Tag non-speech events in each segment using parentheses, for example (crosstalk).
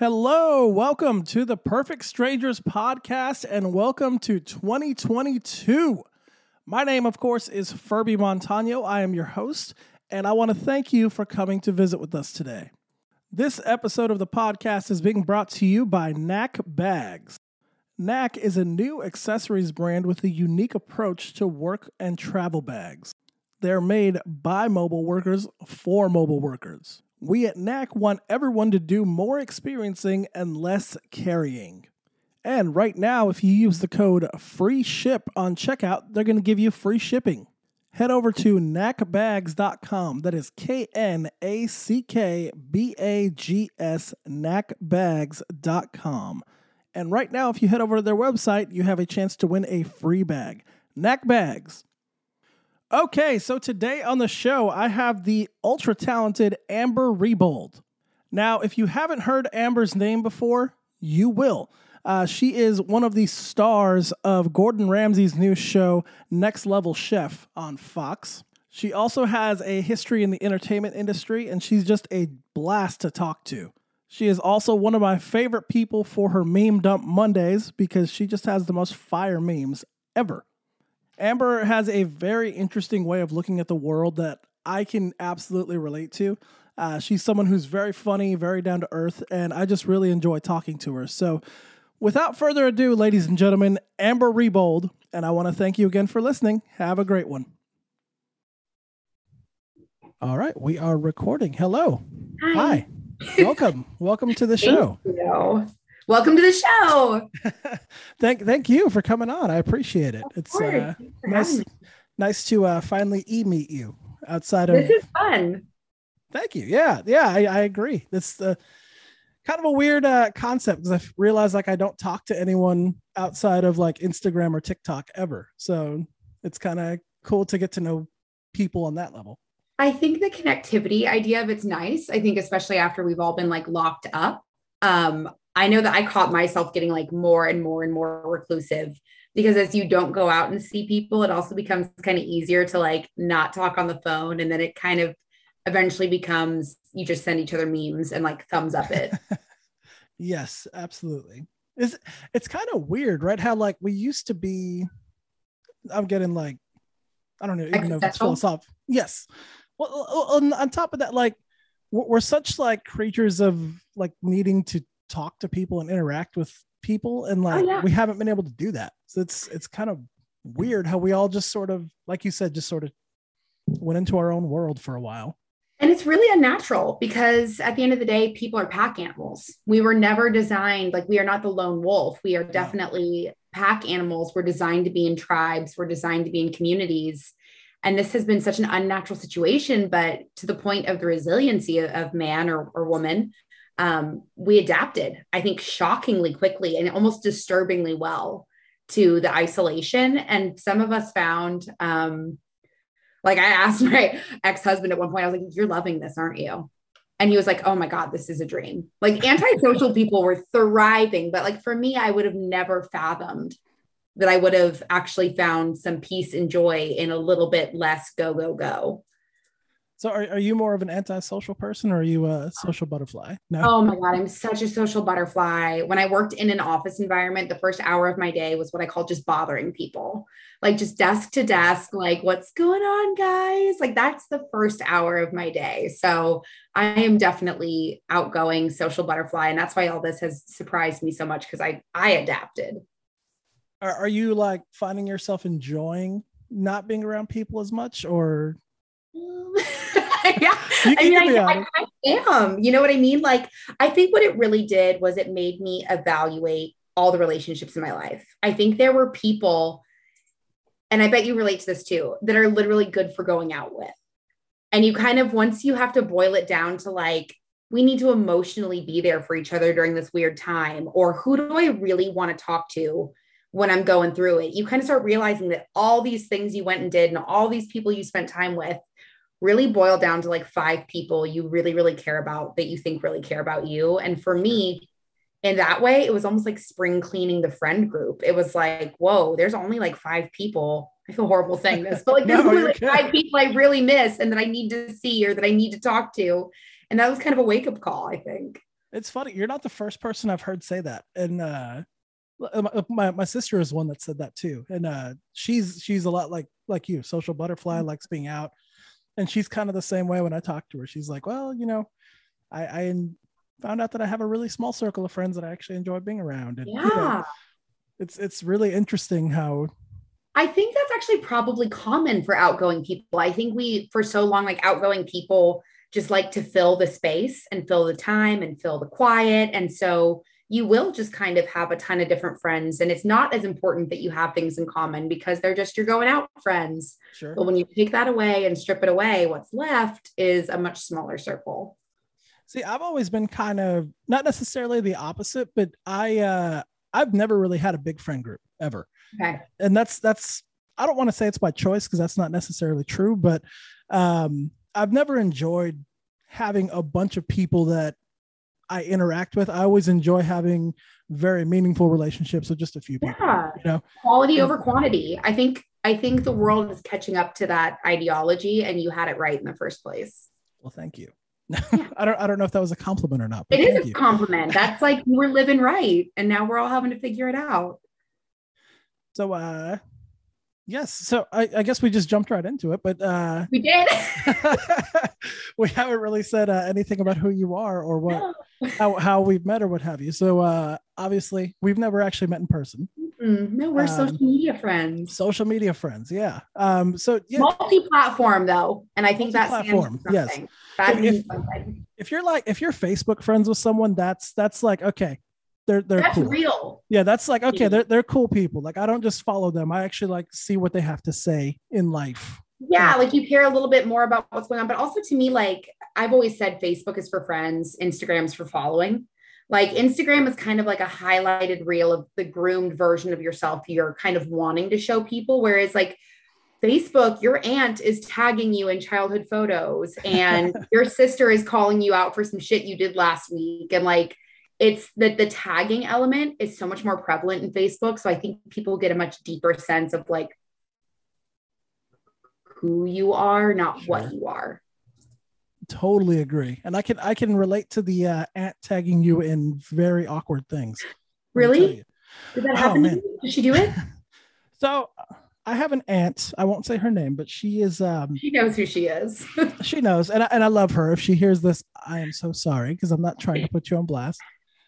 Hello, welcome to the Perfect Strangers podcast, and welcome to 2022. My name, of course, is Furby Montano. I am your host, and I want to thank you for coming to visit with us today. This episode of the podcast is being brought to you by Knack Bags. Knack is a new accessories brand with a unique approach to work and travel bags. They're made by mobile workers for mobile workers. We at Knack want everyone to do more experiencing and less carrying. And right now, if you use the code free ship on checkout, they're going to give you free shipping. Head over to knackbags.com. That is K N A C K B A G S, knackbags.com. And right now, if you head over to their website, you have a chance to win a free bag. Knack Bags. Okay, so today on the show, I have the ultra talented Amber Rebold. Now, if you haven't heard Amber's name before, you will. Uh, she is one of the stars of Gordon Ramsay's new show, Next Level Chef, on Fox. She also has a history in the entertainment industry, and she's just a blast to talk to. She is also one of my favorite people for her meme dump Mondays because she just has the most fire memes ever. Amber has a very interesting way of looking at the world that I can absolutely relate to. Uh, she's someone who's very funny, very down to earth, and I just really enjoy talking to her. So, without further ado, ladies and gentlemen, Amber Rebold, and I want to thank you again for listening. Have a great one. All right, we are recording. Hello. Hi. Hi. Welcome. Welcome to the show. Welcome to the show. (laughs) thank thank you for coming on. I appreciate it. Of it's uh, nice nice to uh, finally e meet you outside of. This is fun. Thank you. Yeah, yeah, I, I agree. It's the kind of a weird uh, concept because I realize like I don't talk to anyone outside of like Instagram or TikTok ever. So it's kind of cool to get to know people on that level. I think the connectivity idea of it's nice. I think especially after we've all been like locked up. Um, I know that I caught myself getting like more and more and more reclusive because as you don't go out and see people, it also becomes kind of easier to like not talk on the phone. And then it kind of eventually becomes you just send each other memes and like thumbs up it. (laughs) Yes, absolutely. It's it's kind of weird, right? How like we used to be. I'm getting like, I don't know, even know if it's philosophical. Yes. Well, on, on top of that, like we're, we're such like creatures of like needing to talk to people and interact with people, and oh, like yeah. we haven't been able to do that. So it's it's kind of weird how we all just sort of, like you said, just sort of went into our own world for a while. And it's really unnatural because at the end of the day, people are pack animals. We were never designed like we are not the lone wolf. We are definitely pack animals. We're designed to be in tribes, we're designed to be in communities. And this has been such an unnatural situation, but to the point of the resiliency of, of man or, or woman, um, we adapted, I think, shockingly quickly and almost disturbingly well to the isolation. And some of us found, um, like I asked (laughs) my ex-husband at one point, I was like, you're loving this, aren't you? And he was like, oh my God, this is a dream. Like antisocial people were thriving. But like for me, I would have never fathomed that I would have actually found some peace and joy in a little bit less go, go, go. So are, are you more of an antisocial person or are you a social butterfly? No. Oh my God, I'm such a social butterfly. When I worked in an office environment, the first hour of my day was what I call just bothering people, like just desk to desk, like, what's going on, guys? Like, that's the first hour of my day. So I am definitely outgoing social butterfly. And that's why all this has surprised me so much because I, I adapted. Are, are you like finding yourself enjoying not being around people as much or Um, (laughs) yeah. You I mean, I, I. I am. You know what I mean? Like, I think what it really did was it made me evaluate all the relationships in my life. I think there were people, and I bet you relate to this too, that are literally good for going out with. And you kind of, once you have to boil it down to like, we need to emotionally be there for each other during this weird time, or who do I really want to talk to when I'm going through it? You kind of start realizing that all these things you went and did and all these people you spent time with really boil down to like five people you really, really care about that you think really care about you. And for me, in that way, it was almost like spring cleaning the friend group. It was like, whoa, there's only like five people. I feel horrible saying this, but like (laughs) there's No, only like five people I really miss and that I need to see or that I need to talk to. And that was kind of a wake up call, I think. It's funny. You're not the first person I've heard say that. And uh my, my sister is one that said that too. And uh she's she's a lot like like you, social butterfly, mm-hmm. likes being out. And she's kind of the same way when I talk to her. She's like, Well, you know, I, I found out that I have a really small circle of friends that I actually enjoy being around. And yeah. You know, it's it's really interesting how I think that's actually probably common for outgoing people. I think we for so long like outgoing people just like to fill the space and fill the time and fill the quiet. And so you will just kind of have a ton of different friends. And it's not as important that you have things in common because they're just your going out friends. Sure. But when you take that away and strip it away, what's left is a much smaller circle. See, I've always been kind of not necessarily the opposite, but I uh I've never really had a big friend group ever. Okay. And that's that's I don't want to say it's by choice because that's not necessarily true, but um I've never enjoyed having a bunch of people that I interact with. I always enjoy having very meaningful relationships with just a few people. Yeah. You know, quality and, over quantity. I think I think the world is catching up to that ideology, and you had it right in the first place. Well, thank you. Yeah. (laughs) I don't I don't know if that was a compliment or not. It is a you. compliment. That's like we're living right, and now we're all having to figure it out. So, uh, Yes. So I, I, guess we just jumped right into it, but uh, we did. (laughs) we haven't really said uh, anything about who you are or what, how, how we've met or what have you. So uh, obviously, we've never actually met in person. Mm-hmm. No, we're um, social media friends. Social media friends, yeah. Um, so yeah. multi-platform though, and I think that's platform. Yes. That if, if you're like if you're Facebook friends with someone, that's that's like okay, they're they're that's cool. real. Yeah, that's like okay, they're they're cool people. Like I don't just follow them. I actually like see what they have to say in life. Yeah, like you care a little bit more about what's going on. But also to me, like I've always said Facebook is for friends, Instagram's for following. Like Instagram is kind of like a highlighted reel of the groomed version of yourself you're kind of wanting to show people. Whereas like Facebook, your aunt is tagging you in childhood photos and (laughs) your sister is calling you out for some shit you did last week. And like it's that the tagging element is so much more prevalent in Facebook. So I think people get a much deeper sense of like who you are, not sure. what you are. Totally agree. And I can I can relate to the uh, aunt tagging you in very awkward things. Really? Did that oh, happen? Oh, Did she do it? (laughs) so I have an aunt. I won't say her name, but she is. Um, she knows who she is. (laughs) she knows, and I, and I love her. If she hears this, I am so sorry because I'm not trying to (laughs) put you on blast.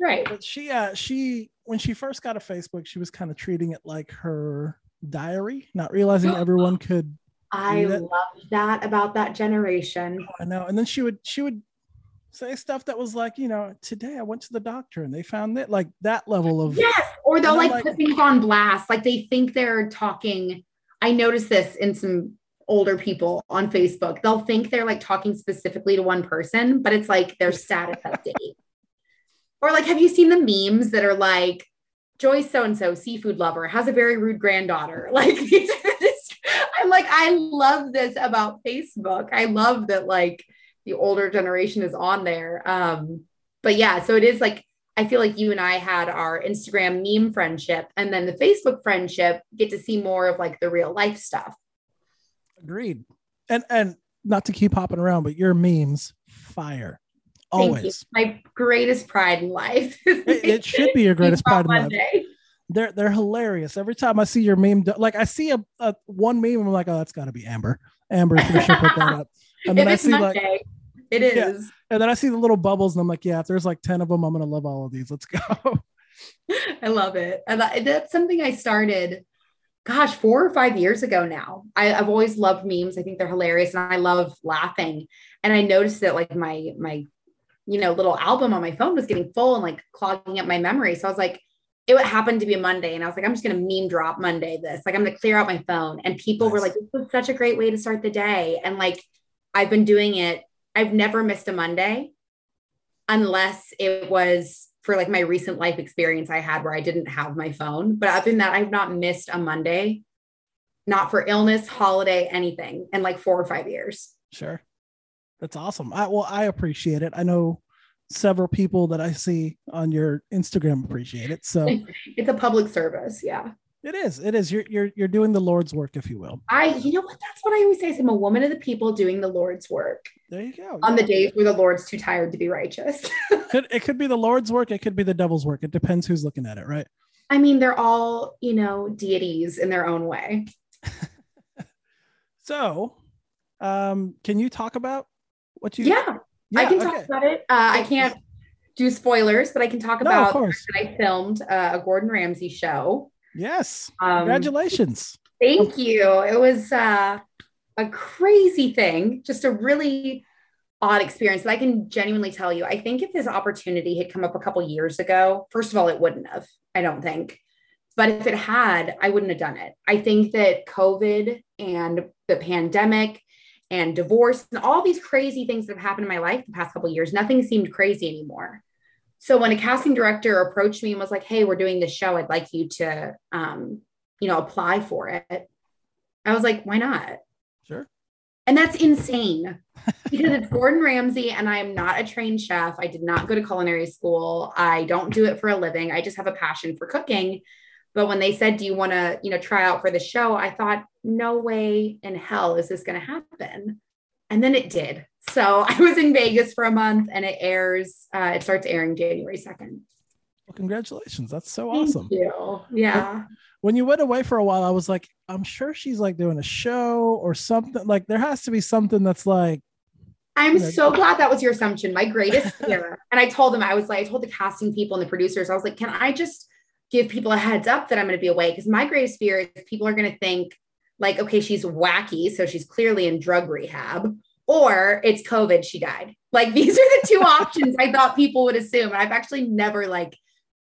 Right. But she uh she when she first got a Facebook, she was kind of treating it like her diary, not realizing (gasps) everyone could I love that about that generation. Oh, I know. And then she would she would say stuff that was like, you know, today I went to the doctor and they found that like that level of yes, or they'll like, like put things on blast, like they think they're talking. I noticed this in some older people on Facebook. They'll think they're like talking specifically to one person, but it's like their (laughs) status update. Or like, have you seen the memes that are like, Joyce so and so, seafood lover, has a very rude granddaughter? (laughs) Like, I'm like, I love this about Facebook. I love that like the older generation is on there. Um, but yeah, so it is like I feel like you and I had our Instagram meme friendship and then the Facebook friendship get to see more of like the real life stuff. Agreed. And and not to keep hopping around, but your memes fire. Always. My greatest pride in life. (laughs) it, it, should be your greatest pride in life. They're they're hilarious. Every time I see your meme, like I see a, a one meme, I'm like, oh, that's got to be Amber. Amber should put that up. (laughs) And then I see Monday, like it is. Yeah. And then I see the little bubbles, and I'm like, yeah, if there's like ten of them, I'm gonna love all of these. Let's go. (laughs) I love it, and that's something I started gosh, four or five years ago now. I, have always loved memes. I think they're hilarious and I love laughing. And I noticed that like my my you know, little album on my phone was getting full and like clogging up my memory. So I was like, it would happen to be a Monday. And I was like, I'm just going to meme drop Monday this. Like, I'm going to clear out my phone. And people nice. were like, this was such a great way to start the day. And like, I've been doing it. I've never missed a Monday unless it was for like my recent life experience I had where I didn't have my phone. But other than that, I've not missed a Monday, not for illness, holiday, anything in like four or five years. Sure. That's awesome. I, well, I appreciate it. I know several people that I see on your Instagram appreciate it. So (laughs) it's a public service. Yeah. It is. It is. You're you're you're doing the Lord's work, if you will. I, you know what? That's what I always say. I'm a woman of the people doing the Lord's work There you go. on the Yeah. days where the Lord's too tired to be righteous. (laughs) Could, it could be the Lord's work. It could be the devil's work. It depends who's looking at it, right? I mean, they're all, you know, deities in their own way. (laughs) So, um, can you talk about what you? Yeah, I can talk about it. Uh, I can't do spoilers, but I can talk No, of about course. I filmed uh, a Gordon Ramsay show. Yes. Um, Congratulations. Thank you. It was uh, a crazy thing, just a really odd experience that I can genuinely tell you. I think if this opportunity had come up a couple years ago, first of all, it wouldn't have, I don't think. But if it had, I wouldn't have done it. I think that COVID and the pandemic and divorce and all these crazy things that have happened in my life the past couple years, nothing seemed crazy anymore. So when a casting director approached me and was like, "Hey, we're doing this show. I'd like you to, um, you know, apply for it," I was like, "Why not?" Sure. And that's insane because it's Gordon Ramsay, and I am not a trained chef. I did not go to culinary school. I don't do it for a living. I just have a passion for cooking. But when they said, "Do you want to, you know, try out for the show?" I thought, "No way in hell is this going to happen." And then it did. So (laughs) I was in Vegas for a month, and it airs. Uh, it starts airing January second. Well, congratulations. That's so awesome. Thank you. Yeah. When you went away for a while, I was like, I'm sure she's like doing a show or something. Like there has to be something that's like, I'm so glad that was your assumption. My greatest (laughs) fear. and I told them, I was like, I told the casting people and the producers, I was like, can I just give people a heads up that I'm going to be away? Because my greatest fear is people are going to think, like, okay, she's wacky. So she's clearly in drug rehab, or it's COVID, she died. Like, (laughs) these are the two options I thought people would assume. And I've actually never, like,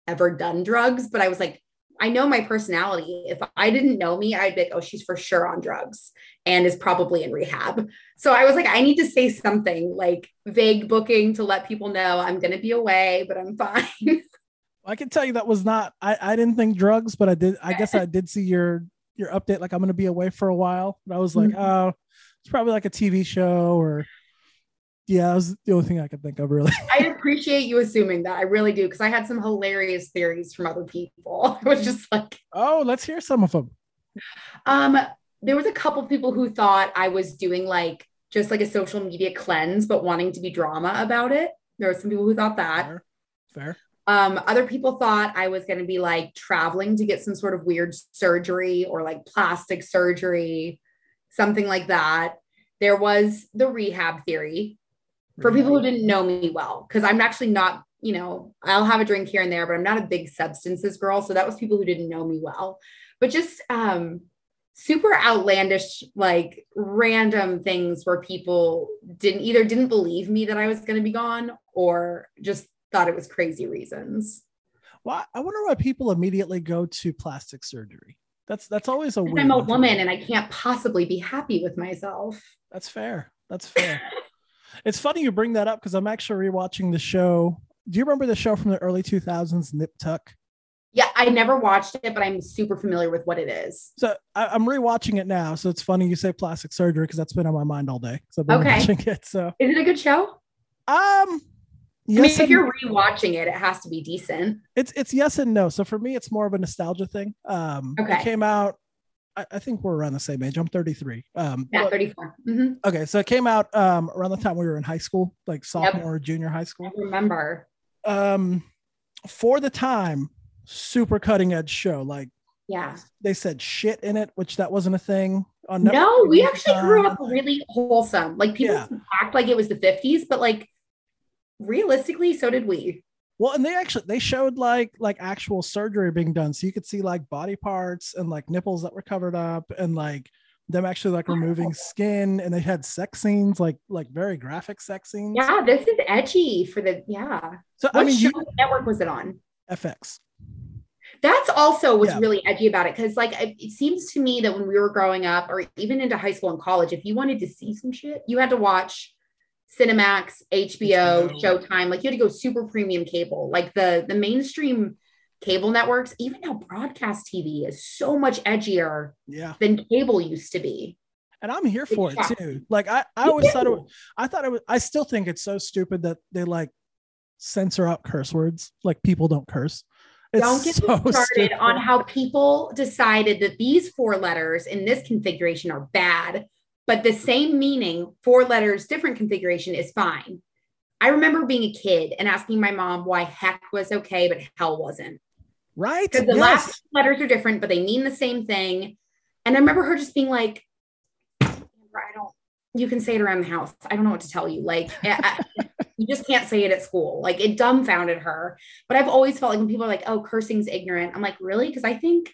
ever done drugs, but I was like, I know my personality. If I didn't know me, I'd be like, oh, she's for sure on drugs and is probably in rehab. So I was like, I need to say something like vague booking to let people know I'm going to be away, but I'm (laughs) fine. I can tell you that was not, I, I didn't think drugs, but I did, I guess I (laughs) did see your, your update. Like I'm going to be away for a while. And I was like, Mhm. oh, it's probably like a TV show or yeah, that was the only thing I could think of really. I appreciate you assuming that. I really do. Cause I had some hilarious theories from other people. (laughs) I was just like, oh, let's hear some of them. um, there was a couple people who thought I was doing like just like a social media cleanse, but wanting to be drama about it. There were some people who thought that. Fair. Fair. Um, other people thought I was going to be like traveling to get some sort of weird surgery or like plastic surgery, something like that. There was the rehab theory for people who didn't know me well, because I'm actually not, you know, I'll have a drink here and there, but I'm not a big substances girl. So that was people who didn't know me well, but just um, super outlandish, like random things where people didn't either didn't believe me that I was going to be gone or just thought it was crazy reasons. Why? I wonder why people immediately go to plastic surgery. That's that's always a. I'm a woman and I can't possibly be happy with myself. That's fair. That's fair. (laughs) it's funny you bring that up because I'm actually rewatching the show. Do you remember the show from the early 2000s, Nip Tuck? Yeah, I never watched it, but I'm super familiar with what it is. So I, I'm rewatching it now. So it's funny you say plastic surgery because that's been on my mind all day. So I've been Okay. watching it. So Is it a good show? um, I mean, if you're rewatching it, it has to be decent. it's it's yes and no. So for me, it's more of a nostalgia thing. Um, Okay. it came out. I, I think we're around the same age. I'm 33. Um, Yeah, but- 34. Mhm. okay, so it came out um around the time we were in high school, like sophomore or junior high school. I remember. um for the time super cutting edge show like Yeah. they said shit in it which that wasn't a thing on Netflix No, we actually grew up really wholesome. Like people Yeah. act like it was the 50s, but like realistically, so did we. well and they actually they showed like like actual surgery being done so you could see like body parts and like nipples that were covered up and like them actually like removing skin and they had sex scenes like like very graphic sex scenes Yeah, this is edgy for the yeah. so What i mean show you network was it on? fx That's also what's Yeah. really edgy about it because, like, it, it seems to me that when we were growing up, or even into high school and college, if you wanted to see some shit, you had to watch Cinemax, HBO. Showtime. Like, you had to go super premium cable. Like the the mainstream cable networks, even now broadcast TV is so much edgier yeah than cable used to be. and i'm here for it Yeah. too like i i always thought it was I thought it was. I still think it's so stupid that they like censor out curse words. Like people don't curse. It's Don't get so (laughs) started stupid. on how people decided that these four letters in this configuration are bad, but the same meaning, four letters, different configuration is fine. I remember being a kid and asking my mom why heck was okay, but hell wasn't. right. Because the Yes. last letters are different, but they mean the same thing. And I remember her just being like, I don't, you can say it around the house. I don't know what to tell you. Like, (laughs) I- you just can't say it at school. Like, it dumbfounded her. But I've always felt like when people are like, oh, cursing's ignorant, I'm like, really? Because I think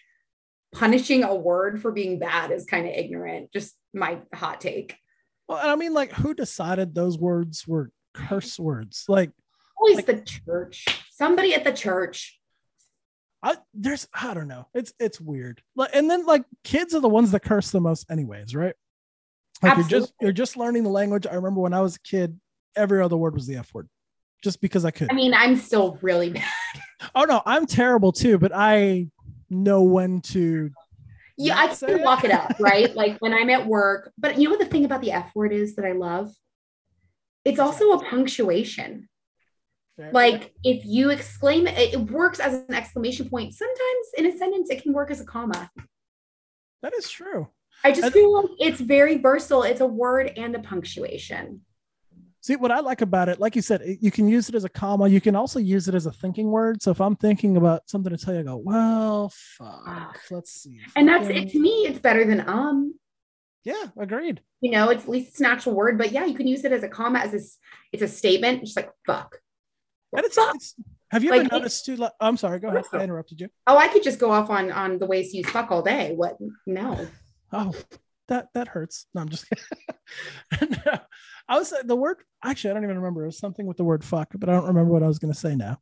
punishing a word for being bad is kind of ignorant. Just my hot take. Well, and I mean, like, who decided those words were curse words? Like, Always Like- the church. Somebody at the church. I, there's, I don't know. It's it's weird. Like, and then like kids are the ones that curse the most, anyways, right? Like you're just Absolutely. you're just learning the language. I remember when I was a kid, every other word was the F word, just because I could. I mean, I'm still really (laughs) bad. oh no, I'm terrible too, but I know when to. Yeah, I can walk it up, (laughs) right? like when I'm at work. But you know what the thing about the F word is that I love? It's also a punctuation. Like if you exclaim it, it works as an exclamation point. Sometimes in a sentence, it can work as a comma. that is true. I just I- feel like it's very versatile. It's a word and a punctuation. See what I like about it, like you said, you can use it as a comma. You can also use it as a thinking word. So if I'm thinking about something to tell you, I go, well, fuck. Let's see. And that's it to me, it's better than um. Yeah, agreed. You know, it's at least it's an actual word, but yeah, you can use it as a comma, as a, it's a statement, just like fuck. And it's, it's have you Like, ever noticed too? Like, I'm sorry, go ahead. I interrupted you. Oh, I could just go off on on the ways to use fuck all day. What? No. Oh, that that hurts. No, I'm just (laughs) kidding. (laughs) no, I was the word actually I don't even remember. It was something with the word fuck, but I don't remember what I was gonna say now.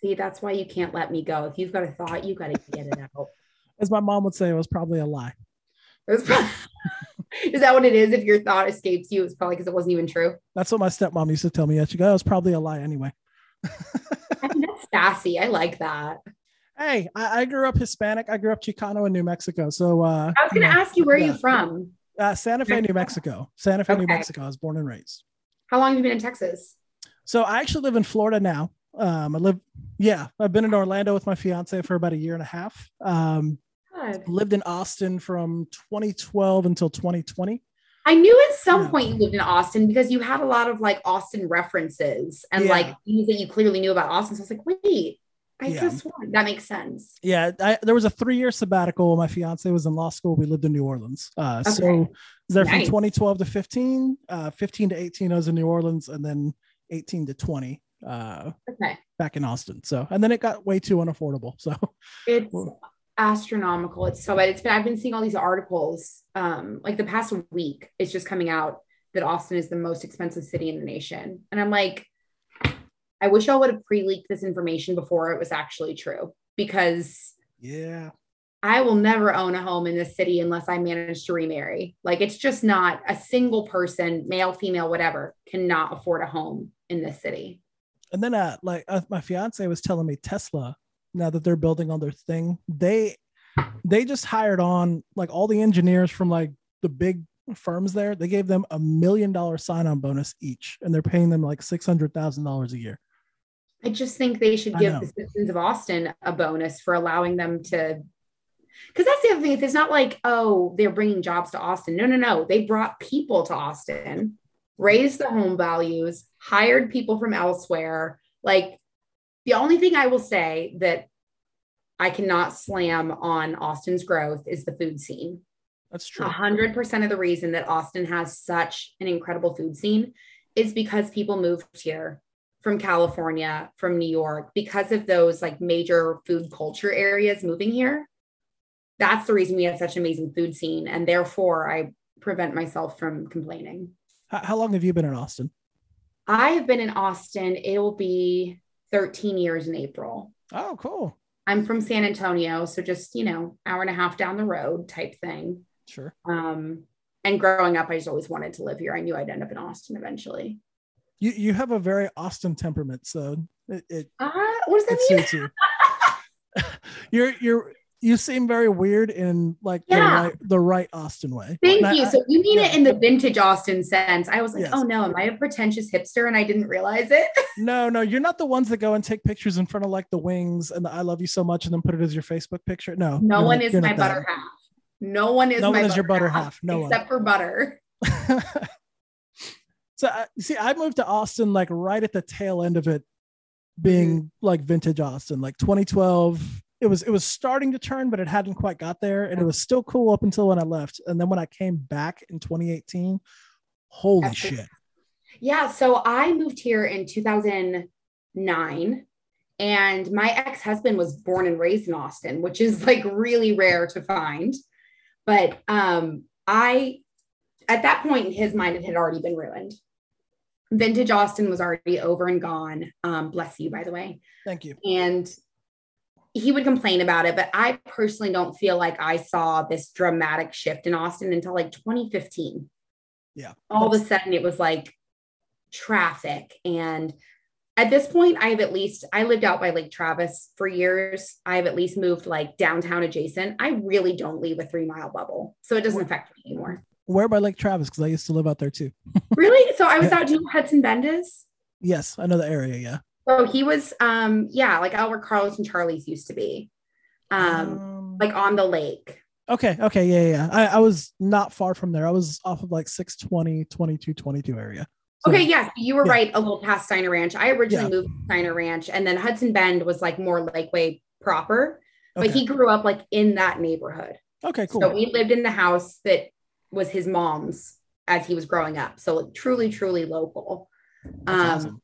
See, that's why you can't let me go. If you've got a thought, you got to get it out. (laughs) As my mom would say, it was probably a lie. It was prob- (laughs) is that what it is? If your thought escapes you, it's probably because it wasn't even true. That's what my stepmom used to tell me. Yeah, she go, it was probably a lie anyway. (laughs) I mean, that's sassy. I like that. Hey, I, I grew up Hispanic. I grew up Chicano in New Mexico. So uh, I was going to ask you, where are you from? Uh, Santa Fe, New Mexico. Santa Fe, New Mexico. I was born and raised. How long have you been in Texas? So I actually live in Florida now. Um, I live, yeah, I've been in Orlando with my fiance for about a year and a half. Um, lived in Austin from 2012 until 2020. I knew at some Yeah. point you lived in Austin because you had a lot of like Austin references and Yeah. like things that you clearly knew about Austin. So I was like, wait, I Yeah. just that makes sense. Yeah, I, there was a three year sabbatical. My fiance was in law school. We lived in New Orleans. Uh, So Okay. I was there from 2012 to 15. Uh, 15 to 18, I was in New Orleans, and then 18 to 20 uh, Okay. back in Austin. So, and then it got way too unaffordable. So, It's astronomical. It's so bad. It's been I've been seeing all these articles um like the past week it's just coming out that Austin is the most expensive city in the nation. And I'm like I wish I would have pre-leaked this information before it was actually true because yeah. I will never own a home in this city unless I manage to remarry. Like it's just not a single person, male, female, whatever, cannot afford a home in this city. And then, uh, like uh, my fiance was telling me Tesla, now that they're building on their thing, they they just hired on like all the engineers from like the big firms there. They gave them a million dollar sign on bonus each, and they're paying them like six hundred thousand dollars a year. I just think they should give the citizens of Austin a bonus for allowing them to. Because that's the other thing. It's not like, oh, they're bringing jobs to Austin. No, no, no. They brought people to Austin, raised the home values, hired people from elsewhere. Like, the only thing I will say that I cannot slam on Austin's growth is the food scene. That's true. A hundred percent of the reason that Austin has such an incredible food scene is because people moved here from California, from New York, because of those like major food culture areas moving here. That's the reason we have such an amazing food scene. And therefore I prevent myself from complaining. How, how long have you been in Austin? I have been in Austin. It will be 13 years in April. Oh, cool. I'm from San Antonio, so just, you know, hour and a half down the road type thing. Sure. Um, and growing up, I just always wanted to live here. I knew I'd end up in Austin eventually. You you have a very Austin temperament, so it it, Uh, what does that mean? suits you. (laughs) you're you're you seem very weird in like the Yeah. right the right Austin way. Thank And you. I- So you mean yeah. it in the vintage Austin sense. I was like, Yes. oh no, am I a pretentious hipster and I didn't realize it? (laughs) no, no, you're not the ones that go and take pictures in front of like the wings and the I love you so much and then put it as your Facebook picture. No, No one not- is my butter half. No one is No my one is your butter half. No one. except for butter. (laughs) so I see, I moved to Austin like right at the tail end of it being Mm-hmm. like vintage Austin, like 2012. It was it was starting to turn, but it hadn't quite got there, and it was still cool up until when I left. And then when I came back in 2018, holy Absolutely. shit! Yeah. So I moved here in 2009 and my ex-husband was born and raised in Austin, which is like really rare to find. But um I at that point in his mind it had already been ruined. Vintage Austin was already over and gone. Um, bless you, by the way. Thank you. and he would complain about it but i personally don't feel like i saw this dramatic shift in austin until like 2015 Yeah, all of a sudden it was like traffic. And at this point i have at least i lived out by lake travis for years. I have at least moved like downtown adjacent. I really don't leave a three mile bubble so it doesn't affect me anymore Where by Lake Travis? Because I used to live out there too. (laughs) really so i was out to hudson bendis Yes, I know the area. Yeah. so he was um yeah like out where carlos and charlie's used to be um Um, like on the lake okay, okay, yeah, yeah. yeah. I, I was not far from there. I was off of like 620, 22, 22 area. So- Okay, yes, you were Yeah. right. A little past Steiner Ranch. I originally Yeah. moved to Steiner Ranch, and then Hudson Bend was like more Lakeway proper. But Okay. he grew up like in that neighborhood. okay, cool. So we lived in the house that was his mom's as he was growing up. So like, truly, truly local. That's um, awesome.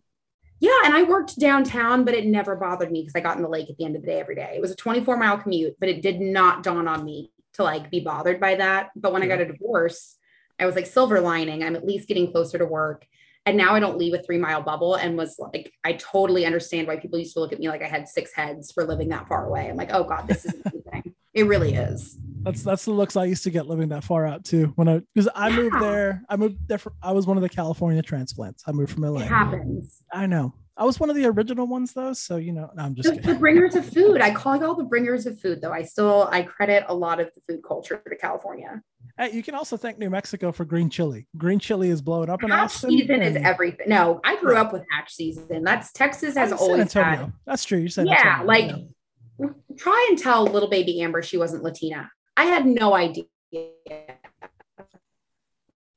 Yeah, and I worked downtown, but it never bothered me because I got in the lake at the end of the day every day. It was a 24 mile commute, but it did not dawn on me to like be bothered by that. But when I got a divorce, I was like silver lining. I'm at least getting closer to work. And now I don't leave a three mile bubble and was like, I totally understand why people used to look at me like I had six heads for living that far away. I'm like, oh God, this is (laughs) amazing. it really is. That's that's the looks I used to get living that far out too. When I because I moved there, I moved there. For, I was one of the California transplants. I moved from LA. It happens. I know. I was one of the original ones though, so you know. No, I'm just The, the bringers of food. I call y'all the bringers of food, though. I still I credit a lot of the food culture to California. Hey, you can also thank New Mexico for green chili. Green chili is blowing up in hatch Austin. season is everything. No, I grew up with hatch season. That's Texas has Oh, San always Antonio. had. That's true. You said Yeah, Antonio, like yeah. try and tell little baby Amber she wasn't Latina. I had no idea.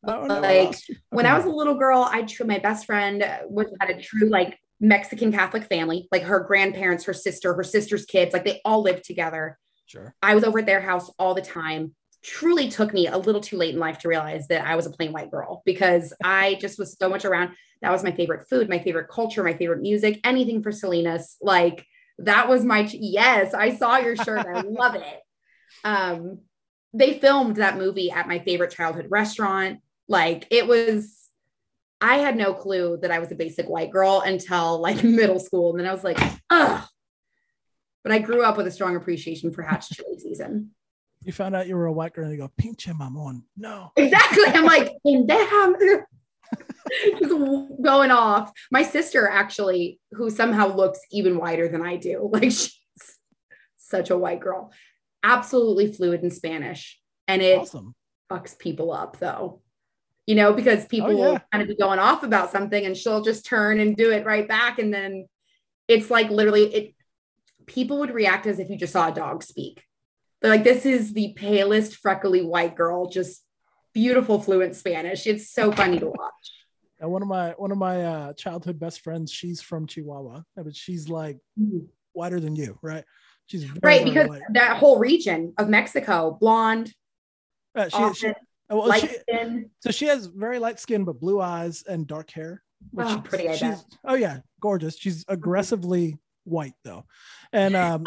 Oh, no, like. When I was a little girl, I true my best friend uh, was had a true like Mexican Catholic family. Like her grandparents, her sister, her sister's kids, like they all lived together. sure. I was over at their house all the time. Truly took me a little too late in life to realize that I was a plain white girl because (laughs) I just was so much around. That was my favorite food, my favorite culture, my favorite music, anything for Selenas. Like that was my yes. I saw your shirt. I love it. Um, they filmed that movie at my favorite childhood restaurant. Like it was. I had no clue that I was a basic white girl until like (laughs) middle school, and then I was like, ugh. But I grew up with a strong appreciation for hatch chili season. You found out you were a white girl and you go, pinche mamon. No. Exactly. I'm like, (laughs) damn. (laughs) Just going off. My sister actually, who somehow looks even whiter than I do, like she's such a white girl, absolutely fluid in Spanish. And it Awesome. fucks people up though. You know, because people Oh, yeah. will kind of be going off about something and she'll just turn and do it right back. And then it's like literally it people would react as if you just saw a dog speak. They're like, this is the palest, freckly white girl, just beautiful, fluent Spanish. It's so funny to watch. And one of my one of my uh, childhood best friends, she's from Chihuahua, but she's like whiter than you, right? She's right, because that whole region of Mexico, blonde, Uh, she, she, well, light she, skin. so she has very light skin but blue eyes and dark hair. which Oh, pretty, I she's, oh yeah, gorgeous. She's aggressively white though, and (laughs) um,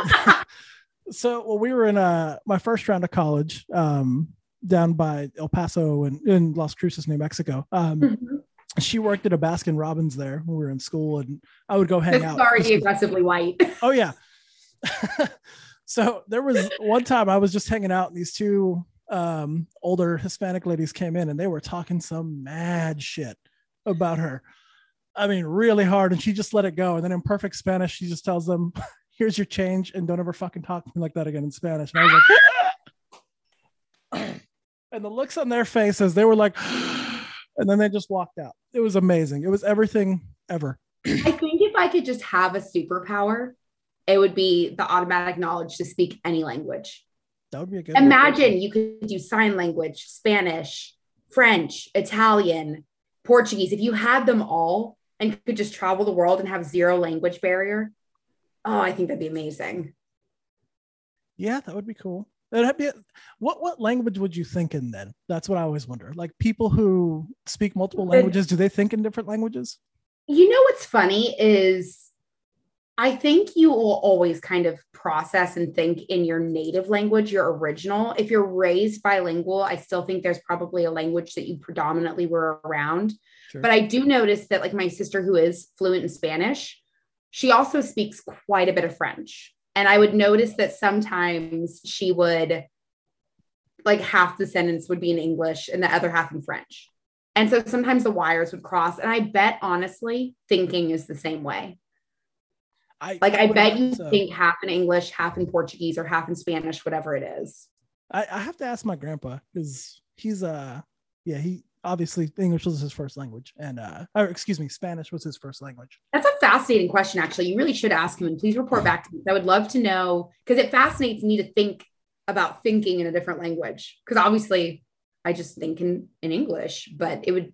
(laughs) so well, we were in uh my first round of college, um, down by El Paso and in Las Cruces, New Mexico. Um, Mhm. she worked at a Baskin Robbins there when we were in school, and I would go hang This is out. already aggressively white. Oh yeah. (laughs) so there was one time I was just hanging out, and these two um, older Hispanic ladies came in, and they were talking some mad shit about her. I mean, really hard, and she just let it go. And then in perfect Spanish, she just tells them, (laughs) here's your change, and don't ever fucking talk to me like that again in Spanish. And I was like, (gasps) and the looks on their faces, they were like, (gasps) and then they just walked out. It was amazing. It was everything ever. I think if I could just have a superpower, it would be the automatic knowledge to speak any language. That would be a good. Imagine you could do sign language, Spanish, French, Italian, Portuguese. If you had them all and could just travel the world and have zero language barrier, oh, I think that'd be amazing. Yeah, that would be cool. That'd be what what language would you think in then? That's what I always wonder. Like people who speak multiple languages, do they think in different languages? You know what's funny is I think you will always kind of process and think in your native language, your original. If you're raised bilingual, I still think there's probably a language that you predominantly were around. Sure. But I do notice that, like my sister, who is fluent in Spanish, she also speaks quite a bit of French. And I would notice that sometimes she would, like, half the sentence would be in English and the other half in French. And so sometimes the wires would cross. And I bet, honestly, thinking is the same way. I, like I, bet you so. think half in English, half in Portuguese, or half in Spanish, whatever it is. I, I have to ask my grandpa because he's uh yeah he obviously English was his first language and uh or excuse me Spanish was his first language. That's a fascinating question actually. You really should ask him and please report back to me. I would love to know because it fascinates me to think about thinking in a different language because obviously I just think in, in English, but it would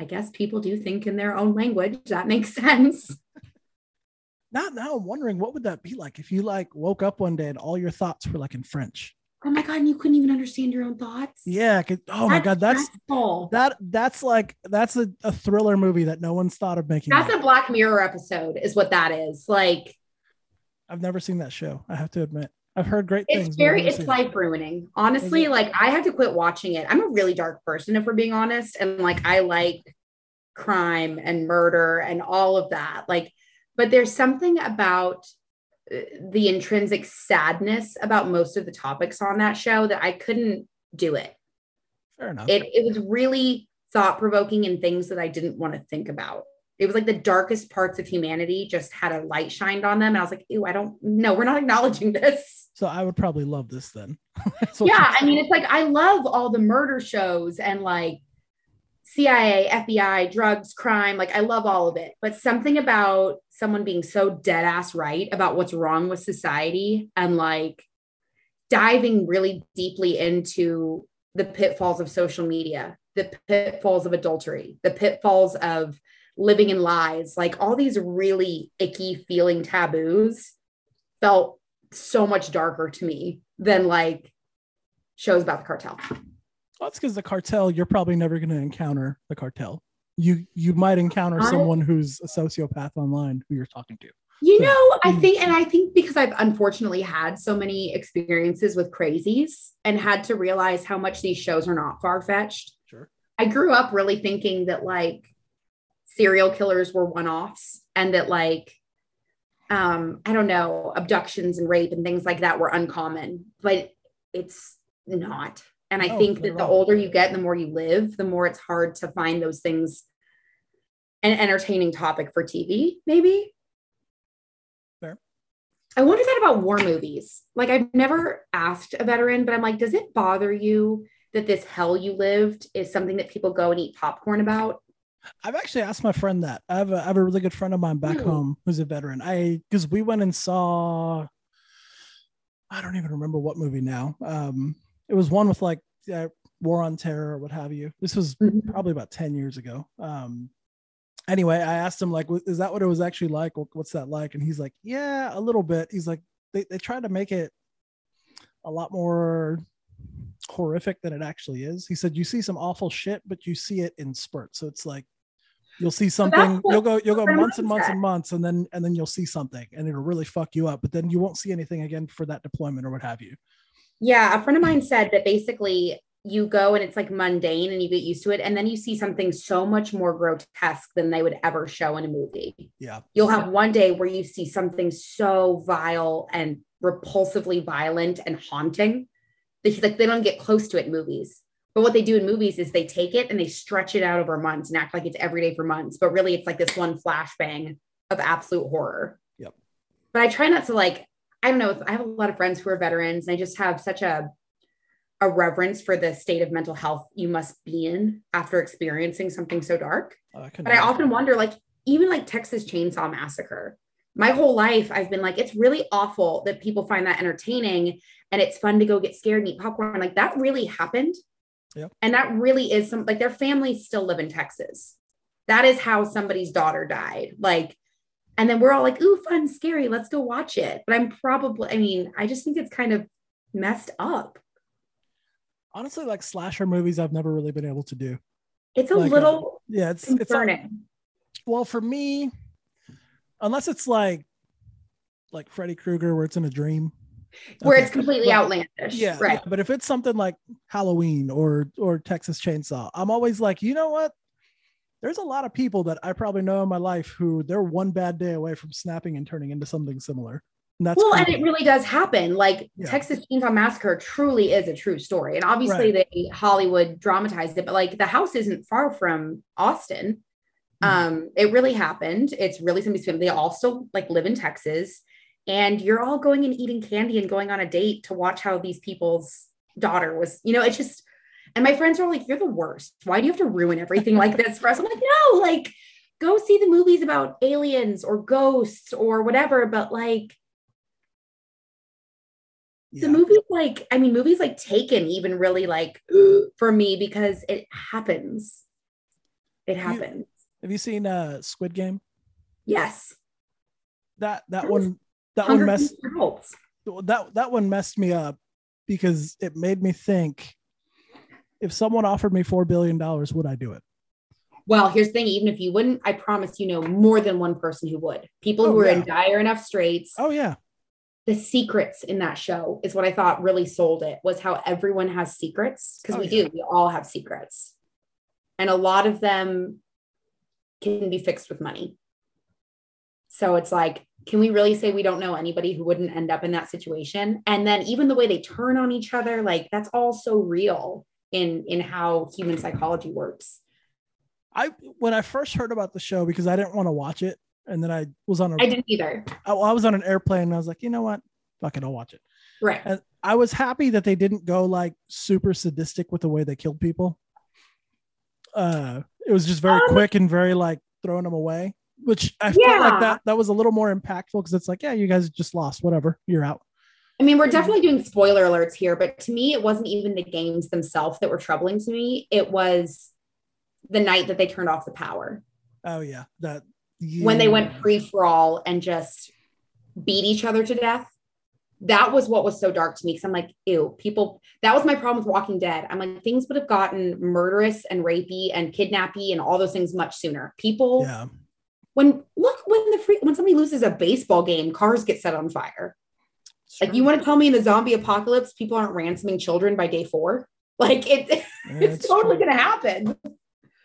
I guess people do think in their own language. That makes (laughs) sense now now i'm wondering what would that be like if you like woke up one day and all your thoughts were like in french oh my god and you couldn't even understand your own thoughts yeah oh that's my god that's stressful. that that's like that's a, a thriller movie that no one's thought of making that's a black mirror episode is what that is like i've never seen that show i have to admit I've heard great it's things. It's very, it's life ruining. Honestly, like I had to quit watching it. I'm a really dark person, if we're being honest. And like I like crime and murder and all of that. Like but there's something about uh, the intrinsic sadness about most of the topics on that show that I couldn't do it. Fair enough. It, it was really thought provoking and things that I didn't want to think about. It was like the darkest parts of humanity just had a light shined on them. And I was like, ew, I don't know. We're not acknowledging this. So I would probably love this then. (laughs) yeah. I mean, it's like I love all the murder shows and like CIA, FBI, drugs, crime, like I love all of it. But something about someone being so dead ass right about what's wrong with society and like diving really deeply into the pitfalls of social media, the pitfalls of adultery, the pitfalls of living in lies, like all these really icky feeling taboos felt so much darker to me than like shows about the cartel. Well, that's because the cartel, you're probably never going to encounter the cartel. You you might encounter I, someone who's a sociopath online who you're talking to. You so, know, I think, and I think because I've unfortunately had so many experiences with crazies and had to realize how much these shows are not far fetched. Sure. I grew up really thinking that like serial killers were one offs and that like um i don't know abductions and rape and things like that were uncommon but it's not and I oh, think that the older you get, the more you live, the more it's hard to find those things an entertaining topic for TV, maybe. Fair. I wonder that about war movies. Like I've never asked a veteran, but I'm like, does it bother you that this hell you lived is something that people go and eat popcorn about? I've actually asked my friend that. I have a, I have a really good friend of mine back really? home who's a veteran. I because we went and saw I don't even remember what movie now. Um, it was one with like uh, War on Terror or what have you. This was mm-hmm. probably about 10 years ago. Um, anyway, I asked him like, is that what it was actually like? What's that like? And he's like, yeah, a little bit. He's like, they, they tried to make it a lot more horrific than it actually is. He said, you see some awful shit, but you see it in spurts. So it's like, you'll see something you'll go you'll go months and months and months and then and then you'll see something and it'll really fuck you up but then you won't see anything again for that deployment or what have you yeah, a friend of mine said that basically you go and it's like mundane and you get used to it. And then you see something so much more grotesque than they would ever show in a movie. Yeah. You'll have one day where you see something so vile and repulsively violent and haunting that he's like, they don't get close to it in movies. But what they do in movies is they take it and they stretch it out over months and act like it's every day for months. But really, it's like this one flashbang of absolute horror. Yep. but I try not to like, I don't know. I have a lot of friends who are veterans and I just have such a, a reverence for the state of mental health you must be in after experiencing something so dark. Oh, I but I often wonder, like, even like Texas Chainsaw Massacre, my whole life I've been like, it's really awful that people find that entertaining and it's fun to go get scared and eat popcorn. Like that really happened. Yep. And that really is some like their families still live in Texas. That is how somebody's daughter died. Like, and then we're all like, ooh, fun, scary, let's go watch it. But I'm probably, I mean, I just think it's kind of messed up. Honestly, like slasher movies, I've never really been able to do. It's a like, uh, little uh, yeah, it's concerning. it's well for me, unless it's like like Freddy Krueger where it's in a dream where okay. it's completely but, outlandish. Yeah, right. Yeah, but if it's something like Halloween or or Texas Chainsaw, I'm always like, you know what? There's a lot of people that I probably know in my life who they're one bad day away from snapping and turning into something similar. And that's well, and it really does happen. Like yeah. Texas Chainsaw Massacre truly is a true story, and obviously right. they Hollywood dramatized it, but like the house isn't far from Austin. Mm-hmm. Um, it really happened. It's really somebody's family. They all still like live in Texas and you're all going and eating candy and going on a date to watch how these people's daughter was, you know, it's just, and my friends are like, you're the worst. Why do you have to ruin everything like this for us? I'm like, no, like, go see the movies about aliens or ghosts or whatever. But like, yeah. the movies, like, I mean, movies like Taken, even really like (gasps) for me because it happens. It happens. Have you seen uh Squid Game? Yes. That that one that one messed that that one messed me up because it made me think if someone offered me four billion dollars, would I do it? Well, here's the thing: even if you wouldn't, I promise you know more than one person who would. People oh, who are yeah. in dire enough straits. Oh yeah. The secrets in that show is what I thought really sold it was how everyone has secrets because oh, we yeah. do. We all have secrets, and a lot of them can be fixed with money. So it's like can we really say we don't know anybody who wouldn't end up in that situation and then even the way they turn on each other like that's all so real in in how human psychology works. I when i first heard about the show because i didn't want to watch it and then i was on a i didn't either. I, I was on an airplane and i was like you know what? Fuck it i'll watch it. Right. And i was happy that they didn't go like super sadistic with the way they killed people. Uh it was just very um, quick and very like throwing them away which I yeah. felt like that that was a little more impactful because it's like, yeah, you guys just lost, whatever, you're out. I mean, we're definitely doing spoiler alerts here, but to me, it wasn't even the games themselves that were troubling to me. It was the night that they turned off the power. Oh yeah, that yeah. when they went free for all and just beat each other to death. That was what was so dark to me because I'm like, ew, people. That was my problem with Walking Dead. I'm like, things would have gotten murderous and rapey and kidnappy and all those things much sooner. People yeah when look when the free when somebody loses a baseball game, cars get set on fire. Like you want to tell me in the zombie apocalypse, people aren't ransoming children by day four? (laughs) Like it, yeah, it's totally true. gonna happen.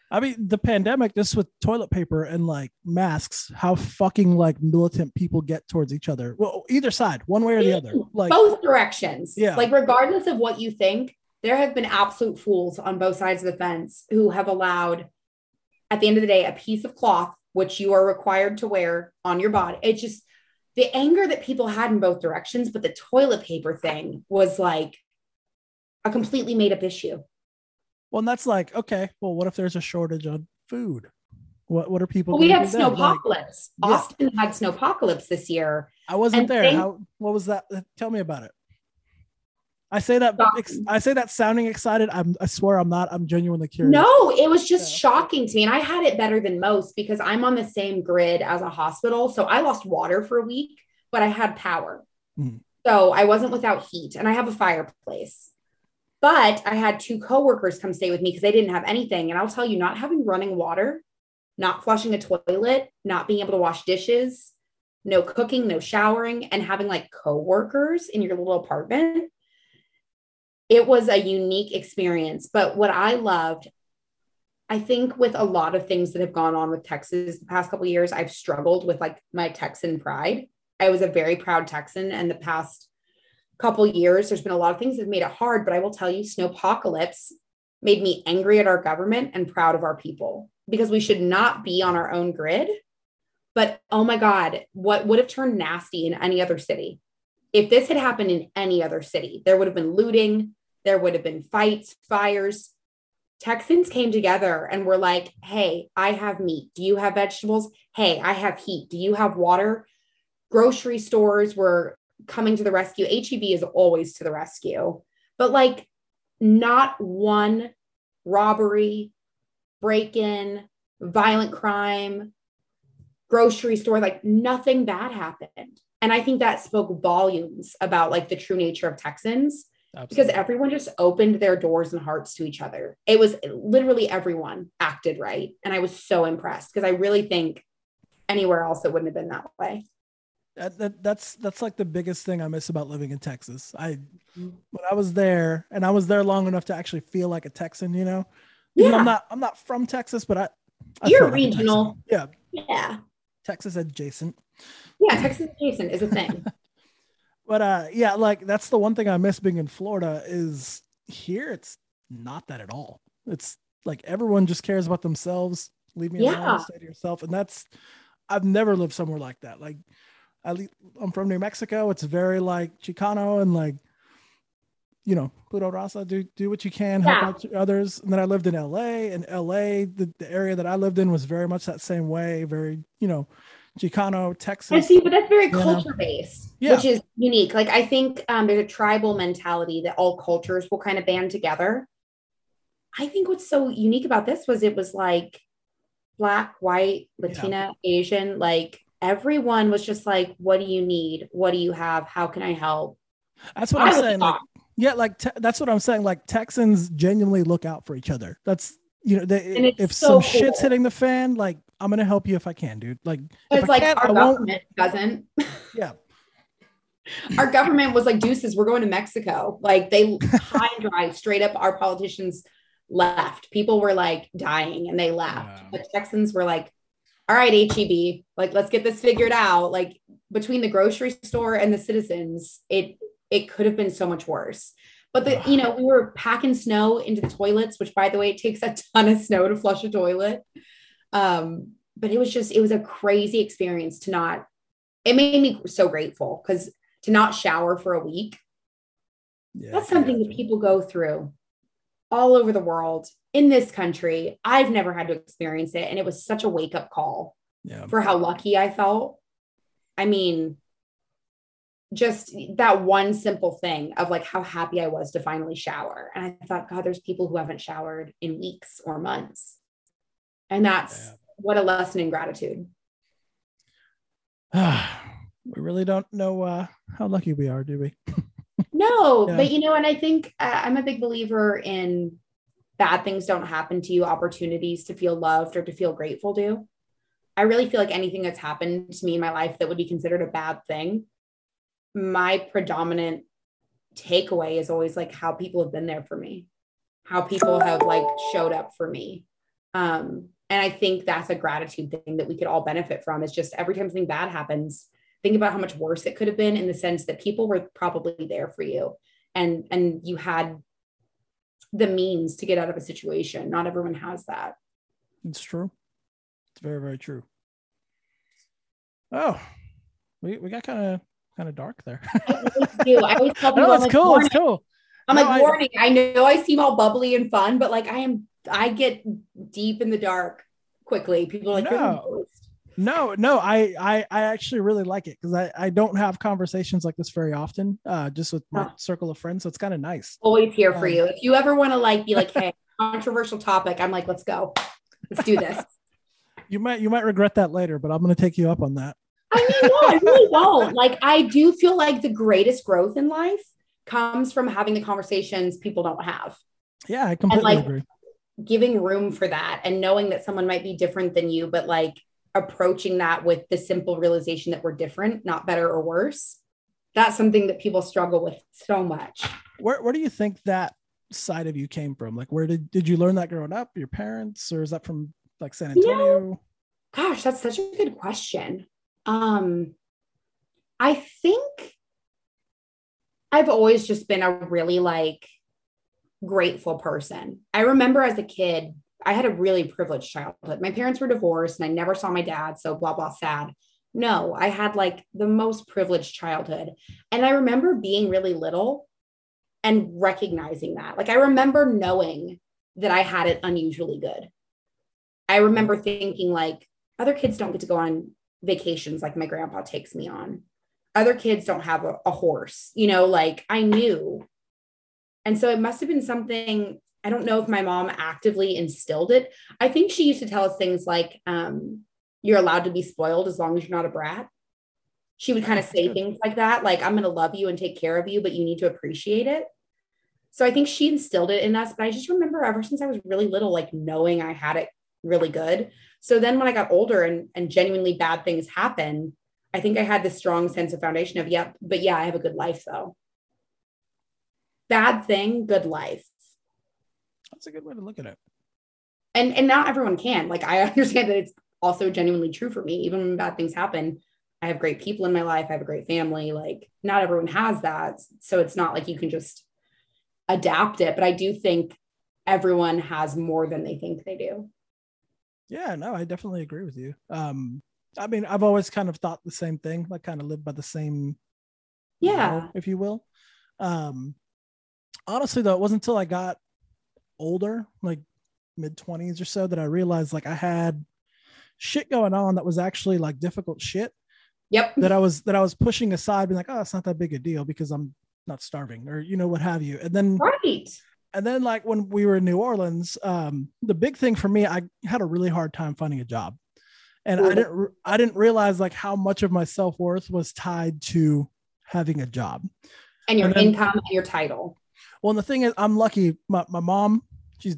I mean, the pandemic, this with toilet paper and like masks, how fucking like militant people get towards each other. Well, either side, one way or the other. Like both directions. Yeah. Like regardless of what you think, there have been absolute fools on both sides of the fence who have allowed, at the end of the day, a piece of cloth which you are required to wear on your body. It just the anger that people had in both directions, but the toilet paper thing was like a completely made up issue. Well, and that's like, okay, well, what if there's a shortage on food? What what are people? Well, we had snowpocalypse. Like, Austin yeah. had snowpocalypse this year. I wasn't there. How? What was that? Tell me about it. I say that shocking. I say that sounding excited. I'm I swear I'm not. I'm genuinely curious. No, it was just yeah. shocking to me. And I had it better than most because I'm on the same grid as a hospital. So I lost water for a week, but I had power. Mm. So I wasn't without heat and I have a fireplace. But I had two coworkers come stay with me because they didn't have anything. And I'll tell you, not having running water, not flushing a toilet, not being able to wash dishes, no cooking, no showering, and having like coworkers in your little apartment it was a unique experience. But what I loved, I think with a lot of things that have gone on with Texas the past couple years, I've struggled with like my Texan pride. I was a very proud Texan, and the past couple years, there's been a lot of things that have made it hard. But I will tell you, Snowpocalypse made me angry at our government and proud of our people because we should not be on our own grid. But oh my God, what would have turned nasty in any other city? If this had happened in any other city, there would have been looting, there would have been fights, fires. Texans came together and were like, hey, I have meat. Do you have vegetables? Hey, I have heat. Do you have water? Grocery stores were coming to the rescue. HEB is always to the rescue. But like, not one robbery, break in, violent crime, grocery store, like nothing bad happened. And I think that spoke volumes about like the true nature of Texans Absolutely. because everyone just opened their doors and hearts to each other. It was literally everyone acted right. And I was so impressed because I really think anywhere else it wouldn't have been that way. That, that, that's that's like the biggest thing I miss about living in Texas. I mm. when I was there and I was there long enough to actually feel like a Texan, you know. Yeah. I'm not I'm not from Texas, but I, I You're regional. yeah. Yeah. Texas adjacent. Yeah, Texas adjacent is a thing. (laughs) but uh yeah, like that's the one thing I miss being in Florida is here it's not that at all. It's like everyone just cares about themselves. Leave me yeah. alone, stay to yourself. And that's I've never lived somewhere like that. Like I I'm from New Mexico. It's very like Chicano and like you know, Puro Raza, do do what you can, help yeah. out others. And then I lived in LA, and LA, the, the area that I lived in was very much that same way, very, you know, Chicano, Texas. I see, but that's very culture based, yeah. which is unique. Like I think um, there's a tribal mentality that all cultures will kind of band together. I think what's so unique about this was it was like black, white, Latina, yeah. Asian, like everyone was just like, what do you need? What do you have? How can I help? That's what I am saying. Like, yeah, like te- that's what I'm saying. Like Texans genuinely look out for each other. That's you know, they, if so some cool. shit's hitting the fan, like I'm gonna help you if I can, dude. Like it's like our government doesn't. (laughs) Yeah. our government was like deuces. We're going to Mexico. Like they (laughs) high and dry, straight up. Our politicians left. People were like dying and they left. Yeah. But Texans were like, all right, HEB, like let's get this figured out. Like between the grocery store and the citizens, it it could have been so much worse. But the, you know, we were packing snow into the toilets, which by the way, it takes a ton of snow to flush a toilet. Um, but it was just, it was a crazy experience to not, it made me so grateful because to not shower for a week, yeah, that's something that people go through all over the world in this country. I've never had to experience it. And it was such a wake up call yeah. for how lucky I felt. I mean, just that one simple thing of like how happy I was to finally shower. And I thought, God, there's people who haven't showered in weeks or months. And that's yeah. what a lesson in gratitude. (sighs) we really don't know uh, how lucky we are, do we? (laughs) no, yeah. but you know, and I think uh, I'm a big believer in bad things don't happen to you, opportunities to feel loved or to feel grateful to. I really feel like anything that's happened to me in my life that would be considered a bad thing my predominant takeaway is always like how people have been there for me, how people have like showed up for me. Um, and I think that's a gratitude thing that we could all benefit from is just every time something bad happens, think about how much worse it could have been in the sense that people were probably there for you and and you had the means to get out of a situation. Not everyone has that. It's true. It's very, very true. Oh, we, we got kind of kind of dark there. I (laughs) always do. I always tell people, no, it's like, cool. Warning. It's cool. I'm no, like, warning. I, I know I seem all bubbly and fun, but like I am, I get deep in the dark quickly. People are like, no. No, no, I, I, I actually really like it because I, I don't have conversations like this very often, uh, just with my circle of friends. So it's kind of nice. Always here for um, you. If you ever want to like be like, (laughs) hey, controversial topic, I'm like, let's go, let's do this. (laughs) you might, you might regret that later, but I'm going to take you up on that. I mean, no, I really (laughs) don't. Like, I do feel like the greatest growth in life comes from having the conversations people don't have. Yeah, I completely like, agree. Giving room for that and knowing that someone might be different than you, but like approaching that with the simple realization that we're different, not better or worse. That's something that people struggle with so much. Where, where do you think that side of you came from? Like, where did, did you learn that growing up? Your parents, or is that from like San Antonio? gosh, that's such a good question. Um, I think I've always just been a really like grateful person. I remember as a kid I had a really privileged childhood. My parents were divorced and I never saw my dad. So, blah, blah, sad. No, I had like the most privileged childhood. And I remember being really little and recognizing that. Like, I remember knowing that I had it unusually good. I remember thinking, like, other kids don't get to go on vacations like my grandpa takes me on. Other kids don't have a, a horse, you know, like I knew. And so it must have been something I don't know if my mom actively instilled it. I think she used to tell us things like, um, you're allowed to be spoiled as long as you're not a brat. She would kind of say things like that, like, I'm going to love you and take care of you, but you need to appreciate it. So I think she instilled it in us. But I just remember ever since I was really little, like knowing I had it really good. So then when I got older and, and genuinely bad things happen, I think I had this strong sense of foundation of, yeah, but yeah, I have a good life though. Bad thing, good life. That's a good way to look at it. And and not everyone can. Like I (laughs) understand that it's also genuinely true for me. Even when bad things happen, I have great people in my life. I have a great family. Like not everyone has that. So it's not like you can just adapt it. But I do think everyone has more than they think they do. Yeah, no, I definitely agree with you. Um, I mean, I've always kind of thought the same thing, like kind of lived by the same, yeah, if you will. Um, honestly, though, it wasn't until I got older, like mid 20s or so, that I realized like I had shit going on that was actually like difficult shit. Yep. That I was that I was pushing aside, being like, oh, it's not that big a deal because I'm not starving or you know what have you. And then right. And then like when we were in New Orleans, um, the big thing for me, I had a really hard time finding a job. And I didn't I didn't realize like how much of my self-worth was tied to having a job. And your and then, income and your title. Well, and the thing is, I'm lucky. My, my mom, she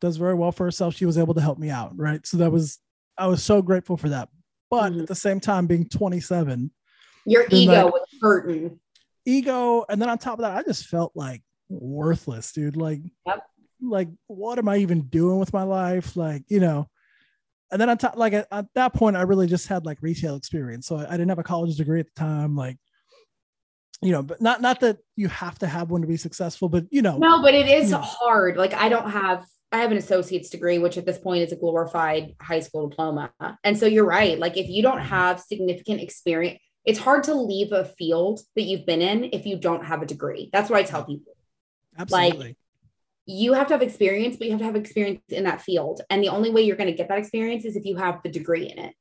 does very well for herself. She was able to help me out, right? So that was, I was so grateful for that. But mm-hmm. at the same time, being 27, your ego like, was hurting. Ego, and then on top of that, I just felt like worthless, dude. Like, yep. like what am I even doing with my life? Like, you know. And then on top, like at, at that point, I really just had like retail experience. So I, I didn't have a college degree at the time. Like, you know, but not not that you have to have one to be successful, but you know. No, but it is hard. Like I don't have I have an associate's degree, which at this point is a glorified high school diploma. And so you're right. Like if you don't mm-hmm. have significant experience, it's hard to leave a field that you've been in if you don't have a degree. That's what I tell people. Absolutely. Like you have to have experience, but you have to have experience in that field. And the only way you're going to get that experience is if you have the degree in it.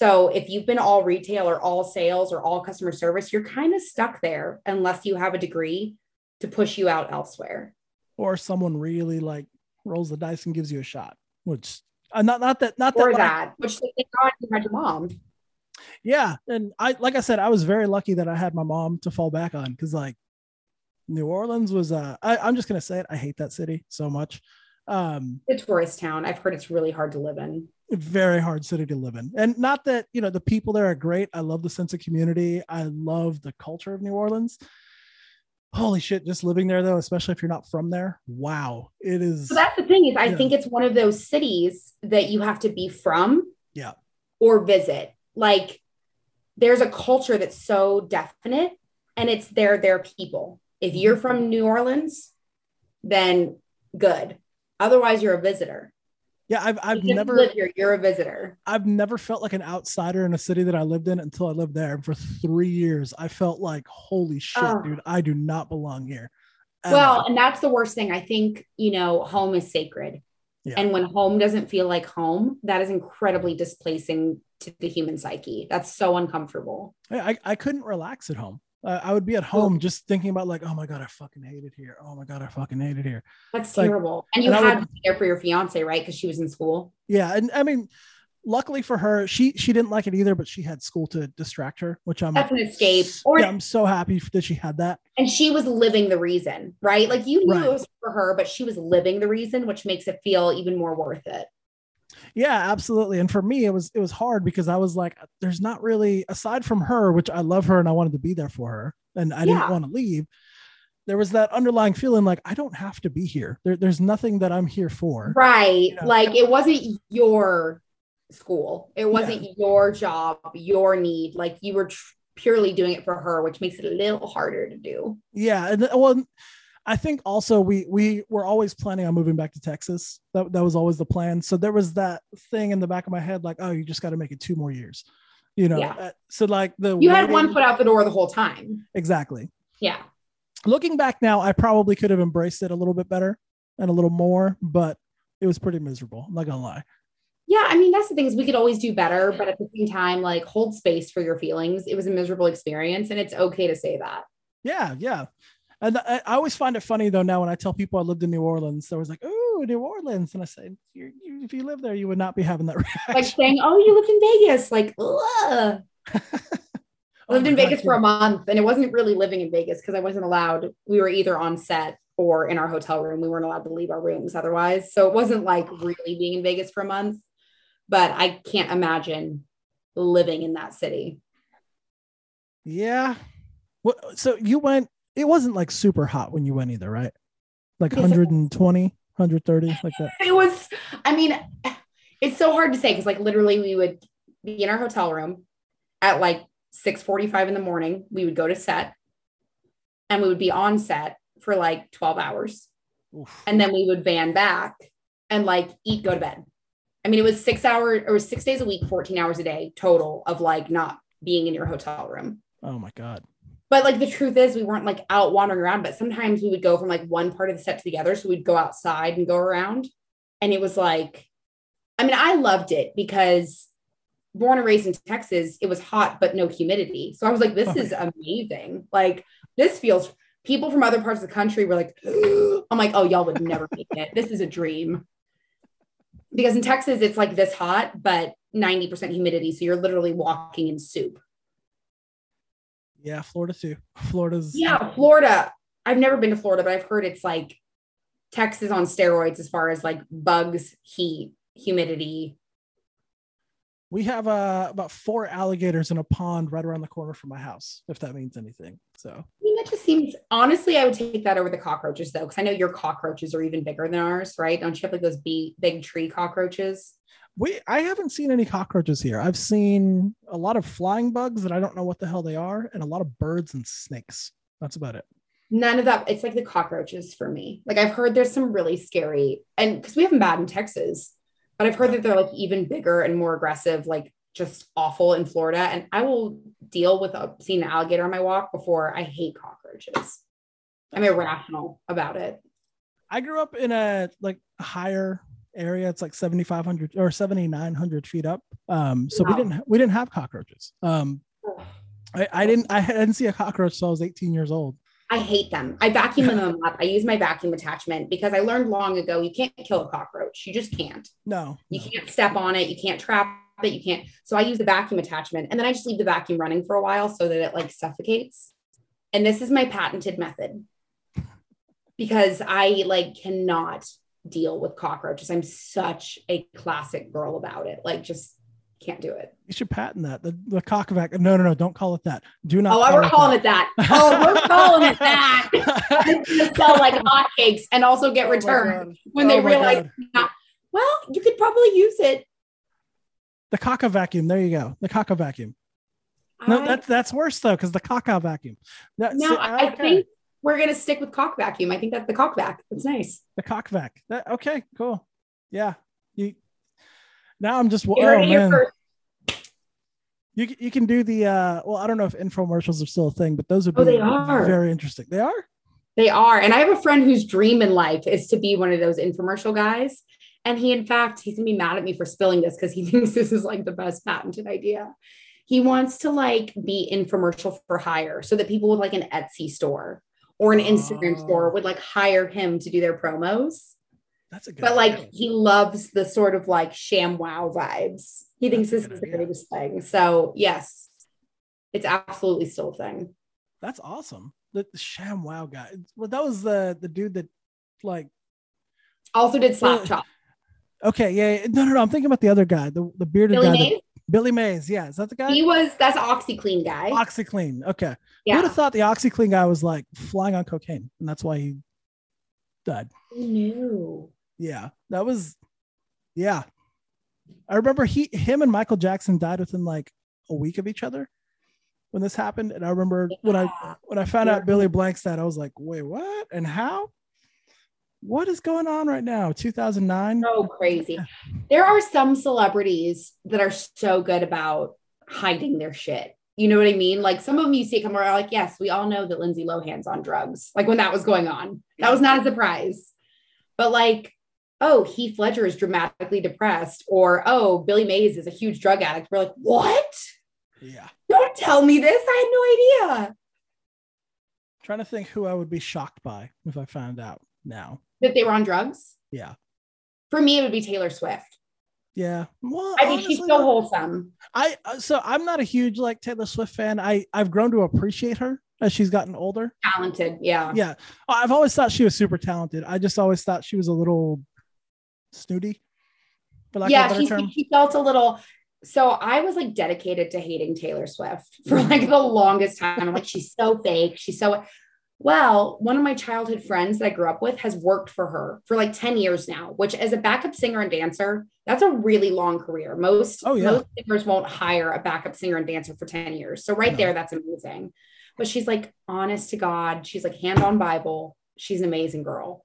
So if you've been all retail or all sales or all customer service, you're kind of stuck there unless you have a degree to push you out elsewhere. Or someone really like rolls the dice and gives you a shot, which uh, not not that not or that, that like, which thank God you had your mom. Yeah, and I like I said, I was very lucky that I had my mom to fall back on because like New Orleans was uh I, I'm just gonna say it, I hate that city so much. Um, the tourist town. I've heard it's really hard to live in very hard city to live in. And not that, you know, the people there are great. I love the sense of community. I love the culture of New Orleans. Holy shit, just living there though, especially if you're not from there. Wow. It is so that's the thing is I yeah. think it's one of those cities that you have to be from. Yeah. Or visit. Like there's a culture that's so definite and it's their their people. If you're mm-hmm. from New Orleans, then good. Otherwise you're a visitor. Yeah, I've I've never live here. You're a visitor. I've never felt like an outsider in a city that I lived in until I lived there. And for three years, I felt like, holy shit, oh. dude, I do not belong here. Well, and that's the worst thing. I think, you know, home is sacred. Yeah. And when home doesn't feel like home, that is incredibly displacing to the human psyche. That's so uncomfortable. I, I couldn't relax at home uh, I would be at home just thinking about like, oh my god, I fucking hate it here. Oh my god, I fucking hate it here. That's like, terrible. And you and had would, to be there for your fiance, right? Because she was in school. Yeah, and I mean, luckily for her, she she didn't like it either, but she had school to distract her, which I'm that's an escape. Or yeah, I'm so happy that she had that. And she was living the reason, right? Like you knew right. it was for her, but she was living the reason, which makes it feel even more worth it yeah absolutely. And for me it was it was hard because i was like there's not really aside from her which i love her and i wanted to be there for her and i yeah. didn't want to leave there was that underlying feeling like i don't have to be here. There, there's nothing that i'm here for right. you know? like it wasn't your school. It wasn't yeah. your job your need. Like you were tr- purely doing it for her which makes it a little harder to do. Yeah. And well I think also we we were always planning on moving back to Texas. That that was always the plan. So there was that thing in the back of my head, like, oh, you just got to make it two more years. You know. Yeah. Uh, so like the You had one foot out the door the whole time. exactly. Yeah. Looking back now, I probably could have embraced it a little bit better and a little more, but it was pretty miserable. I'm not gonna lie. Yeah, I mean that's the thing is we could always do better, but at the same time, like hold space for your feelings. It was a miserable experience, and it's okay to say that. Yeah, yeah. And I, I always find it funny though now when I tell people I lived in New Orleans, they're always like, "Oh, New Orleans," and I say, you you, "If you live there, you would not be having that (laughs) reaction." Like saying, "Oh, you lived in Vegas," like, ugh. (laughs) Oh lived in oh, Vegas for a month, and it wasn't really living in Vegas because I wasn't allowed. We were either on set or in our hotel room. We weren't allowed to leave our rooms otherwise, so it wasn't like really being in Vegas for a month. But I can't imagine living in that city. Yeah. What? So you went? It wasn't like super hot when you went either, right? Like Yes, 120, 130, (laughs) like that. it was i mean it's so hard to say because like literally we would be in our hotel room at like 6.45 in the morning we would go to set and we would be on set for like 12 hours Oof. and then we would van back and like eat go to bed i mean it was six hours or six days a week 14 hours a day total of like not being in your hotel room Oh my god. But like the truth is, we weren't like out wandering around, but sometimes we would go from like one part of the set to the other. So we'd go outside and go around. And it was like, I mean, I loved it because born and raised in Texas, it was hot, but no humidity. So I was like, this Oh, is amazing. Like, this feels, people from other parts of the country were like, (gasps) I'm like, oh, y'all would never make it. This is a dream. Because in Texas, it's like this hot, but 90% humidity. So you're literally walking in soup. Yeah, Florida too. Florida's Yeah, Florida. I've never been to Florida, but I've heard it's like Texas on steroids as far as like bugs, heat, humidity. We have uh, about four alligators in a pond right around the corner from my house, if that means anything. So I mean, that just seems honestly, I would take that over the cockroaches though, because I know your cockroaches are even bigger than ours, right? Don't you have like those big, big tree cockroaches? We I haven't seen any cockroaches here. I've seen a lot of flying bugs that I don't know what the hell they are, and a lot of birds and snakes. That's about it. None of that. It's like the cockroaches for me. Like I've heard there's some really scary, and because we have them bad in Texas, but I've heard that they're like even bigger and more aggressive, like just awful in Florida. And I will deal with a, seeing an alligator on my walk before I hate cockroaches. I'm irrational about it. I grew up in a like higher area. It's like 7,500 or 7,900 feet up. Um, so we didn't we didn't have cockroaches. Um, I, I didn't I didn't see a cockroach till I was 18 years old. I hate them. I vacuum them up. I use my vacuum attachment because I learned long ago you can't kill a cockroach. You just can't. No, You no. can't step on it. You can't trap it. You can't. So I use the vacuum attachment and then I just leave the vacuum running for a while so that it like suffocates. And this is my patented method because I like cannot deal with cockroaches. I'm such a classic girl about it. Like just can't do it. You should patent that. The the cock vac. No, no, no. Don't call it that. Do not. Oh, call we're it calling it that. (laughs) Oh, we're calling it that. (laughs) It's sell like hotcakes and also get Oh returned God. when Oh they realize. God. Well, you could probably use it. the caca vacuum. There you go. The caca vacuum. No, I- that's that's worse though, because the caca vacuum. That, no, see, I think we're gonna stick with cock vacuum. I think that's the cock vac. It's nice. the cock vac. That, okay, cool. Yeah. You. Now I'm just. You oh heard it here man. first. You you can do the. uh Well, I don't know if infomercials are still a thing, but those would be Oh, they are. very interesting. They are. They are. And I have a friend whose dream in life is to be one of those infomercial guys. And he, in fact, he's gonna be mad at me for spilling this because he (laughs) thinks this is like the best patented idea. He wants to like be infomercial for hire so that people with like an Etsy store or an Instagram Oh. store would like hire him to do their promos. That's a good. But like idea. he loves the sort of like ShamWow vibes. He thinks That's this is good the greatest thing. So yes, it's absolutely still a thing. that's awesome. The, the ShamWow guy. Well, that was the the dude that, like, Also did slap chop. okay, yeah, no, no, no. I'm thinking about the other guy, the the bearded Billy guy, that- Billy Mays. Yeah, is that the guy? He was that's OxiClean guy. OxiClean. Okay. Who would have thought the OxiClean guy was like flying on cocaine, and that's why he died. Knew? Yeah, that was. Yeah, I remember he, him, and Michael Jackson died within like a week of each other. when this happened, and I remember when I when I found Yeah. out Billy Blank's that I was like, wait, what and how? What is going on right now? 2009. so crazy. There are some celebrities that are so good about hiding their shit. You know what I mean? Like some of them you see come around, like, yes, we all know that Lindsay Lohan's on drugs. Like when that was going on, that was not a surprise. But like, oh, Heath Ledger is dramatically depressed, or oh, Billy Mays is a huge drug addict. We're like, what? Yeah. Don't tell me this. I had no idea Trying to think who I would be shocked by if I found out now. that they were on drugs. Yeah. For me, it would be Taylor Swift. Yeah. Well, I think she's so wholesome. I uh, so I'm not a huge like Taylor Swift fan. I I've grown to appreciate her as she's gotten older. Talented. Yeah. Yeah. I've always thought she was super talented. I just always thought she was a little snooty. For lack yeah, she, she felt a little. So I was like dedicated to hating Taylor Swift for like the longest time. I'm like, she's so fake. She's so. Well, one of my childhood friends that I grew up with has worked for her for like 10 years now, which as a backup singer and dancer, that's a really long career. Most, Oh, yeah. most singers won't hire a backup singer and dancer for 10 years. So right No. there, that's amazing. But she's like, honest to God, she's like hand on Bible. She's an amazing girl.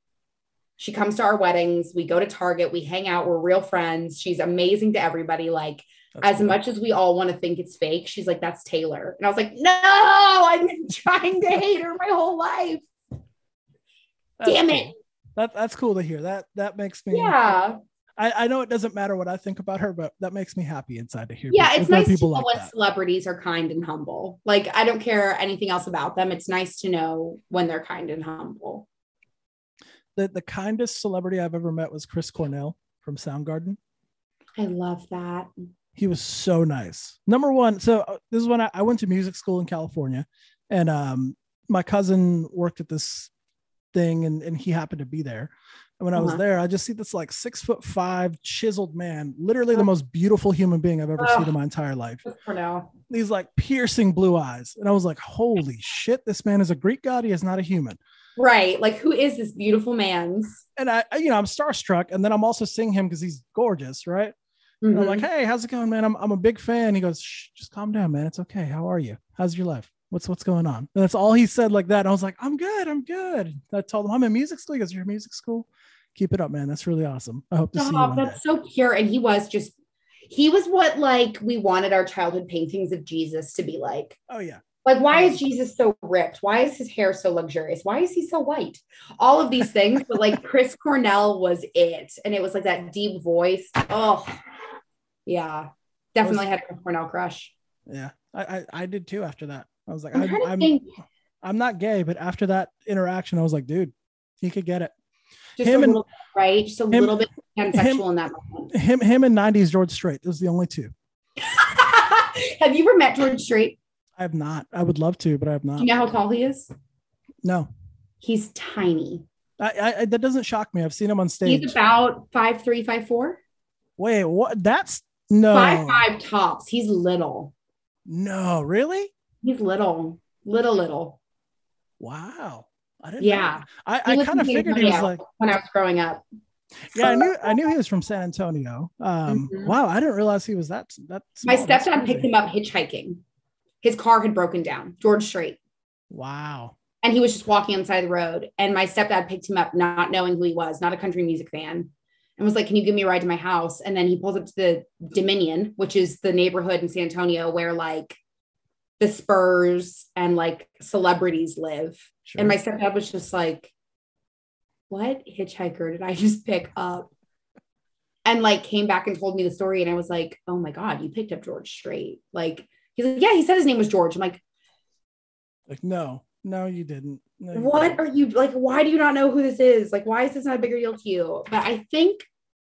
She comes to our weddings. We go to Target. We hang out. We're real friends. She's amazing to everybody. Like, That's as cool. much as we all want to think it's fake, she's like, that's Taylor. And I was like, no, I've been (laughs) trying to hate her my whole life. That's damn cool. it. That that's cool to hear. That that makes me Yeah. I, I know it doesn't matter what I think about her, but that makes me happy inside to hear. Yeah. It's nice to people know like when celebrities are kind and humble. Like, I don't care anything else about them. It's nice to know when they're kind and humble. The the kindest celebrity I've ever met was Chris Cornell from Soundgarden. I love that. He was so nice. Number one, so uh, this is when I, I went to music school in California, and um, my cousin worked at this thing, and, and he happened to be there. And when I was Uh-huh. there, I just see this like six foot five chiseled man, literally the most beautiful human being I've ever seen in my entire life. For now. These like piercing blue eyes, and I was like, "Holy shit! This man is a Greek god. He is not a human." Right. Like, who is this beautiful man's? And I, I- you know, I'm starstruck, and then I'm also seeing him because he's gorgeous, right? And I'm like, mm-hmm. hey, how's it going, man? I'm, I'm a big fan. He goes, Shh, just calm down, man. It's okay. How are you? How's your life? What's what's going on? And that's all he said like that. And I was like, I'm good. I'm good. I told him I'm in music school. He goes, You're in music school? Keep it up, man. That's really awesome. I hope to see you oh, day. That's so pure. And he was just, he was what like we wanted our childhood paintings of Jesus to be like. Oh yeah. Like, why oh, is Jesus so ripped? Why is his hair so luxurious? Why is he so white? All of these things, but like (laughs) Chris Cornell was it. And it was like that deep voice. Oh, yeah. Definitely had a Cornell crush. Yeah. I, I I did too after that. I was like, I'm I'm I'm, think. I'm not gay, but after that interaction, I was like, dude, he could get it. Just him a and- little, right? Just a him- little bit pansexual in that moment. Him him and 90s George Strait. Those are the only two. (laughs) have you ever met George Strait? I have not. I would love to, but I have not Do you know how tall he is? No. He's tiny. I, I, I that doesn't shock me. I've seen him on stage. He's about five three, five four, Wait, what? That's no, five five tops. He's little. no, really? He's little, little, little. Wow, I didn't. Yeah. know. I, I kind of figured he was like, when I was growing up. yeah, I knew, I knew he was from San Antonio. Um, Mhm. wow, I didn't realize he was that. that My small. That's stepdad picked him up hitchhiking. His car had broken down, George Strait, Wow, and he was just walking on the side of the road. And my stepdad picked him up, not knowing who he was, not a country music fan, and was like, "Can you give me a ride to my house?" And then he pulls up to the Dominion, which is the neighborhood in San Antonio where like the Spurs and like celebrities live. sure. And my stepdad was just like, What hitchhiker did I just pick up? And like came back and told me the story. And I was like, Oh my God, you picked up George Strait. Like, he's like, Yeah, he said his name was George. I'm like, like no, no, you didn't. No, What are you like? Why do you not know who this is? Like, why is this not a bigger deal to you? But I think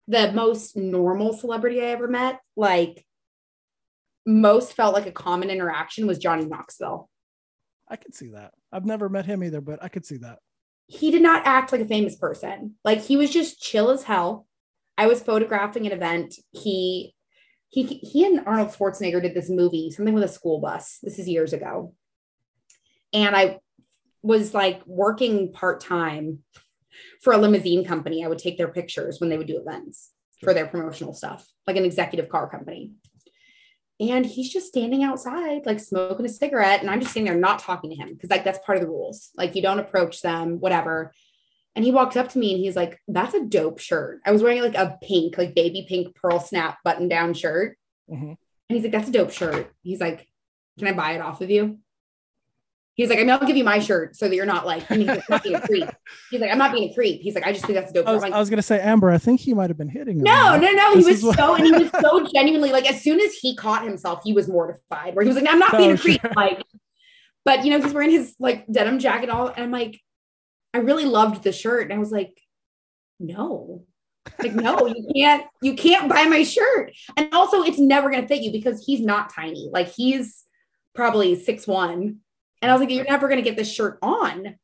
the most normal celebrity I ever met, like, most felt like a common interaction was Johnny Knoxville. I could see that. I've never met him either, but I could see that. he did not act like a famous person. Like he was just chill as hell. I was photographing an event. He he he and Arnold Schwarzenegger did this movie, something with a school bus. This is years ago. And I was like working part-time for a limousine company. I would take their pictures when they would do events for their promotional stuff, like an executive car company. And he's just standing outside, like smoking a cigarette. And I'm just sitting there not talking to him because, like, that's part of the rules. Like, you don't approach them, whatever. And he walks up to me and he's like, That's a dope shirt. I was wearing like a pink, like baby pink pearl snap button down shirt. Mm-hmm. And he's like, That's a dope shirt. He's like, Can I buy it off of you? He's like, I mean, I'll give you my shirt so that you're not like, he's like, not being a creep. He's like, I'm not being a creep. He's like, I just think that's dope. I was, like, I was gonna say, Amber, I think he might have been hitting. No, no, no. He was so, and he was (laughs) so genuinely like, as soon as he caught himself, he was mortified. Where he was like, I'm not being oh, a creep. Sure. Like, but you know, he's wearing his like denim jacket all, and I'm like, I really loved the shirt, and I was like, no, like no you can't you can't buy my shirt and also it's never going to fit you because he's not tiny like he's probably six one and I was like, you're never going to get this shirt on.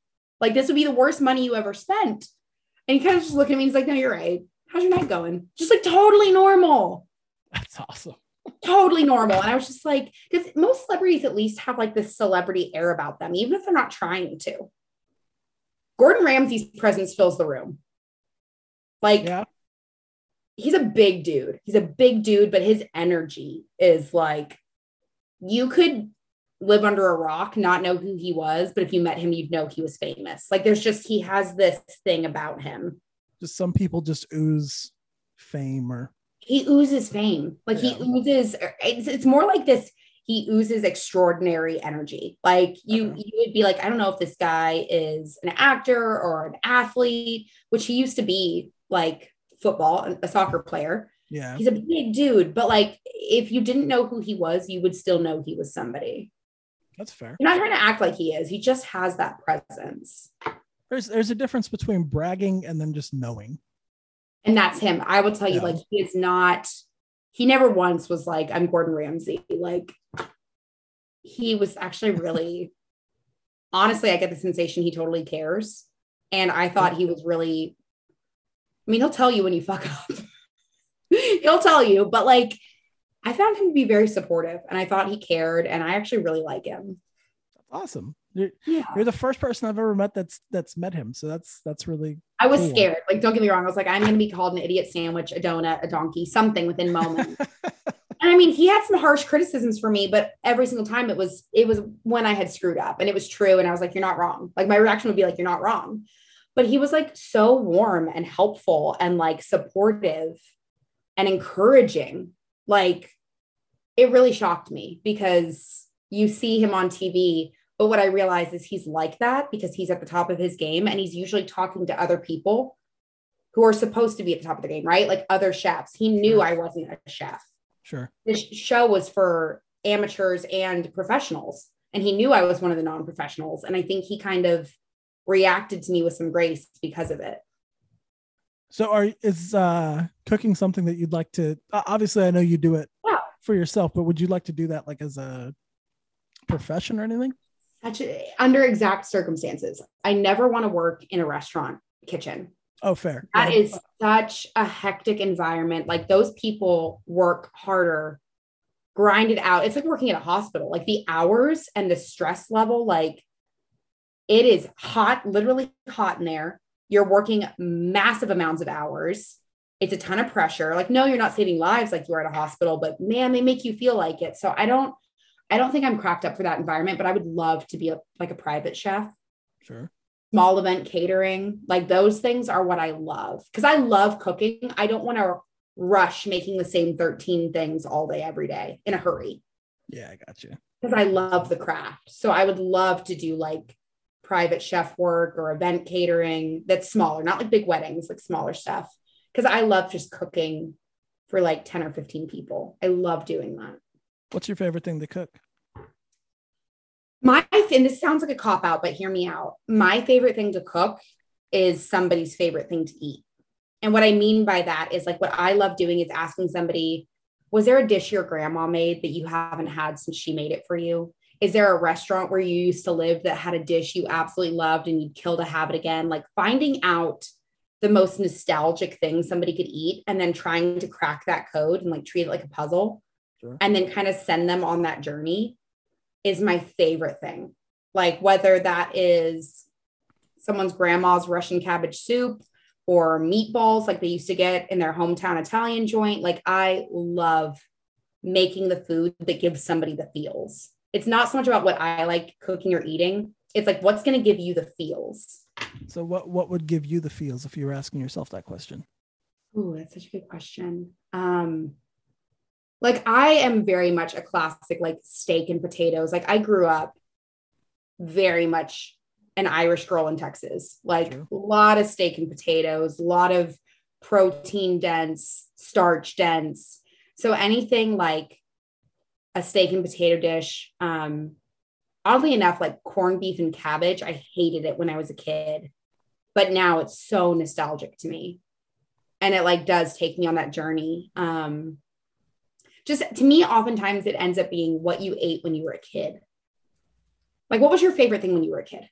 Like, this would be the worst money you ever spent. And he kind of just looked at me and he's like, no, you're right. How's your night going? Just like totally normal. That's awesome. Totally normal. And I was just like, because most celebrities at least have like this celebrity air about them, even if they're not trying to. Gordon Ramsay's presence fills the room. Like, yeah. he's a big dude. He's a big dude, but his energy is like, you could live under a rock, not know who he was, but if you met him, you'd know he was famous. Like there's just he has this thing about him. Just some people just ooze fame or he oozes fame. Like yeah. he oozes it's, it's more like this he oozes extraordinary energy. Like you okay. you would be like I don't know if this guy is an actor or an athlete, which he used to be like football, a soccer player. Yeah. He's a big dude, but like if you didn't know who he was, you would still know he was somebody. That's fair. You're not trying to act like he is. He just has that presence. There's there's a difference between bragging and then just knowing. And that's him. I will tell you, yeah. like he is not. He never once was like, "I'm Gordon Ramsay." Like he was actually really. (laughs) honestly, I get the sensation he totally cares, and I thought he was really. I mean, he'll tell you when you fuck up. (laughs) he'll tell you, but like I found him to be very supportive and I thought he cared and I actually really like him. Awesome. You're, yeah. you're the first person I've ever met that's that's met him. So that's that's really I was cool. scared. Like, don't get me wrong. I was like, I'm gonna be called an idiot sandwich, a donut, a donkey, something within moments. (laughs) and I mean, he had some harsh criticisms for me, but every single time it was it was when I had screwed up and it was true. And I was like, You're not wrong. Like my reaction would be like, You're not wrong. But he was like so warm and helpful and like supportive and encouraging like it really shocked me because you see him on TV. But what I realize is he's like that because he's at the top of his game and he's usually talking to other people who are supposed to be at the top of the game, right? Like other chefs. He knew sure. I wasn't a chef. Sure. This show was for amateurs and professionals. And he knew I was one of the non professionals. And I think he kind of reacted to me with some grace because of it. So are is uh cooking something that you'd like to obviously I know you do it yeah. for yourself, but would you like to do that like as a profession or anything? Actually, under exact circumstances. I never want to work in a restaurant kitchen. Oh, fair. That yeah. is such a hectic environment. Like those people work harder, grind it out. It's like working at a hospital. Like the hours and the stress level, like it is hot, literally hot in there you're working massive amounts of hours. It's a ton of pressure. Like, no, you're not saving lives like you are at a hospital, but man, they make you feel like it. So I don't, I don't think I'm cracked up for that environment, but I would love to be a, like a private chef. Sure. Small event catering, like those things are what I love because I love cooking. I don't want to rush making the same 13 things all day, every day in a hurry. Yeah, I got you. Because I love the craft. So I would love to do like private chef work or event catering that's smaller, not like big weddings, like smaller stuff. Because I love just cooking for like 10 or 15 people. I love doing that. What's your favorite thing to cook? My, and this sounds like a cop out, but hear me out. My favorite thing to cook is somebody's favorite thing to eat. And what I mean by that is like what I love doing is asking somebody, was there a dish your grandma made that you haven't had since she made it for you? Is there a restaurant where you used to live that had a dish you absolutely loved and you'd kill to have it again? Like finding out the most nostalgic thing somebody could eat and then trying to crack that code and like treat it like a puzzle sure. and then kind of send them on that journey is my favorite thing. Like whether that is someone's grandma's Russian cabbage soup or meatballs like they used to get in their hometown Italian joint. Like I love making the food that gives somebody the feels. It's not so much about what I like cooking or eating. It's like what's going to give you the feels. So what what would give you the feels if you were asking yourself that question? Ooh, that's such a good question. Um like I am very much a classic like steak and potatoes. Like I grew up very much an Irish girl in Texas. Like a lot of steak and potatoes, a lot of protein dense, starch dense. So anything like a steak and potato dish, um, oddly enough, like corned beef and cabbage, I hated it when I was a kid, but now it's so nostalgic to me. And it like does take me on that journey. Um, just to me, oftentimes it ends up being what you ate when you were a kid. Like, what was your favorite thing when you were a kid?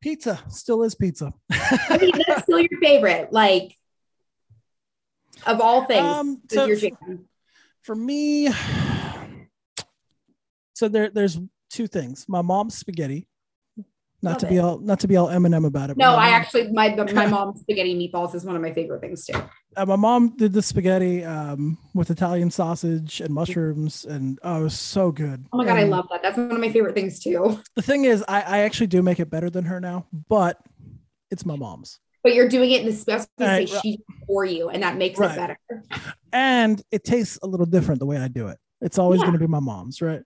Pizza still is pizza. I mean, that's (laughs) still your favorite. Like, of all things, Um, so For me, so there there's two things. My mom's spaghetti. Not Love to be all not to be all Eminem about it. No, I mom- actually my my (laughs) mom's spaghetti meatballs is one of my favorite things too. uh, my mom did the spaghetti um, with Italian sausage and mushrooms, and oh, it was so good. Oh my god, I love that. That's one of my favorite things too. The thing is, I, I actually do make it better than her now, but it's my mom's, But you're doing it in the special Right, she for you, and that makes Right. it better. and it tastes a little different the way I do it. It's always Yeah. going to be my mom's, right?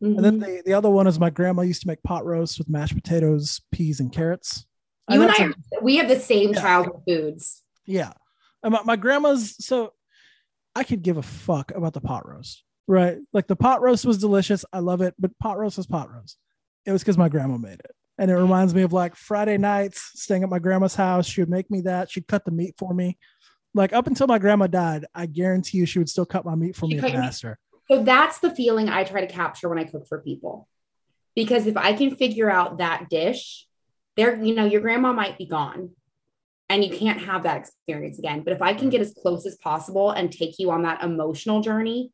And then Mhm. the, the other one is my grandma used to make pot roast with mashed potatoes, peas, and carrots. you and that's I, a- we have the same Yeah. childhood foods. Yeah. And my, my grandma's so I could give a fuck about the pot roast, right? Like the pot roast was delicious. I love it, but pot roast was pot roast. It was because my grandma made it. And it reminds me of like Friday nights staying at my grandma's house. She would make me that. She'd cut the meat for me. Like up until my grandma died, I guarantee you she would still cut my meat for She me cut if I your meat? asked her. So that's the feeling I try to capture when I cook for people. Because if I can figure out that dish, there, you know, your grandma might be gone and you can't have that experience again. But if I can get as close as possible and take you on that emotional journey,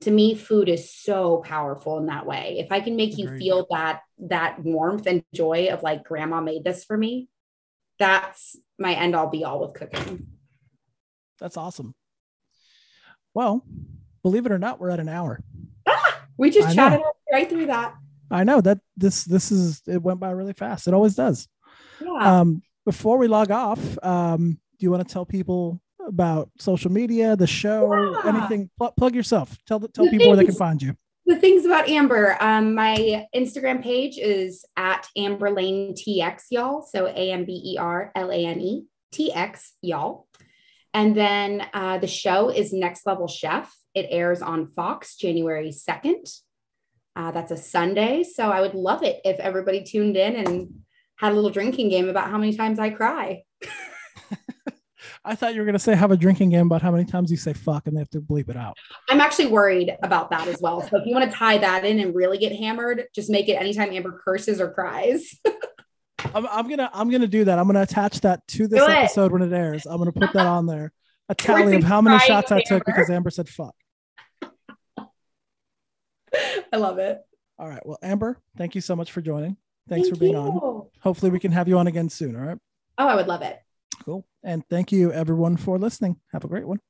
to me, food is so powerful in that way. If I can make you feel that that warmth and joy of like grandma made this for me, that's my end all be all with cooking. That's awesome. Well, believe it or not, we're at an hour. Ah, (laughs) We just I know. chatted right through that. I know that this this is it went by really fast. It always does. Yeah. Um, before we log off, um, do you want to tell people about social media, the show, Yeah. anything? Pl- plug yourself. Tell the, tell The people where they can find you. the things about Amber, um, my Instagram page is at Amber Lane TX, y'all. So A M B E R L A N E T X, y'all. And then uh, the show is Next Level Chef. It airs on Fox January 2nd. Uh, that's a Sunday. So I would love it if everybody tuned in and had a little drinking game about how many times I cry. (laughs) I thought you were gonna say have a drinking game about how many times you say fuck and they have to bleep it out. I'm actually worried about that as well. So if you want to tie that in and really get hammered, just make it anytime Amber curses or cries. (laughs) I'm, I'm gonna I'm gonna do that. I'm gonna attach that to this episode when it airs. I'm gonna put that on there. A tally of how many shots I took because Amber said fuck. I love it. All right. Well, Amber, thank you so much for joining. Thanks for being on. Hopefully we can have you on again soon. All right. Oh, I would love it. Cool. And thank you everyone for listening. Have a great one.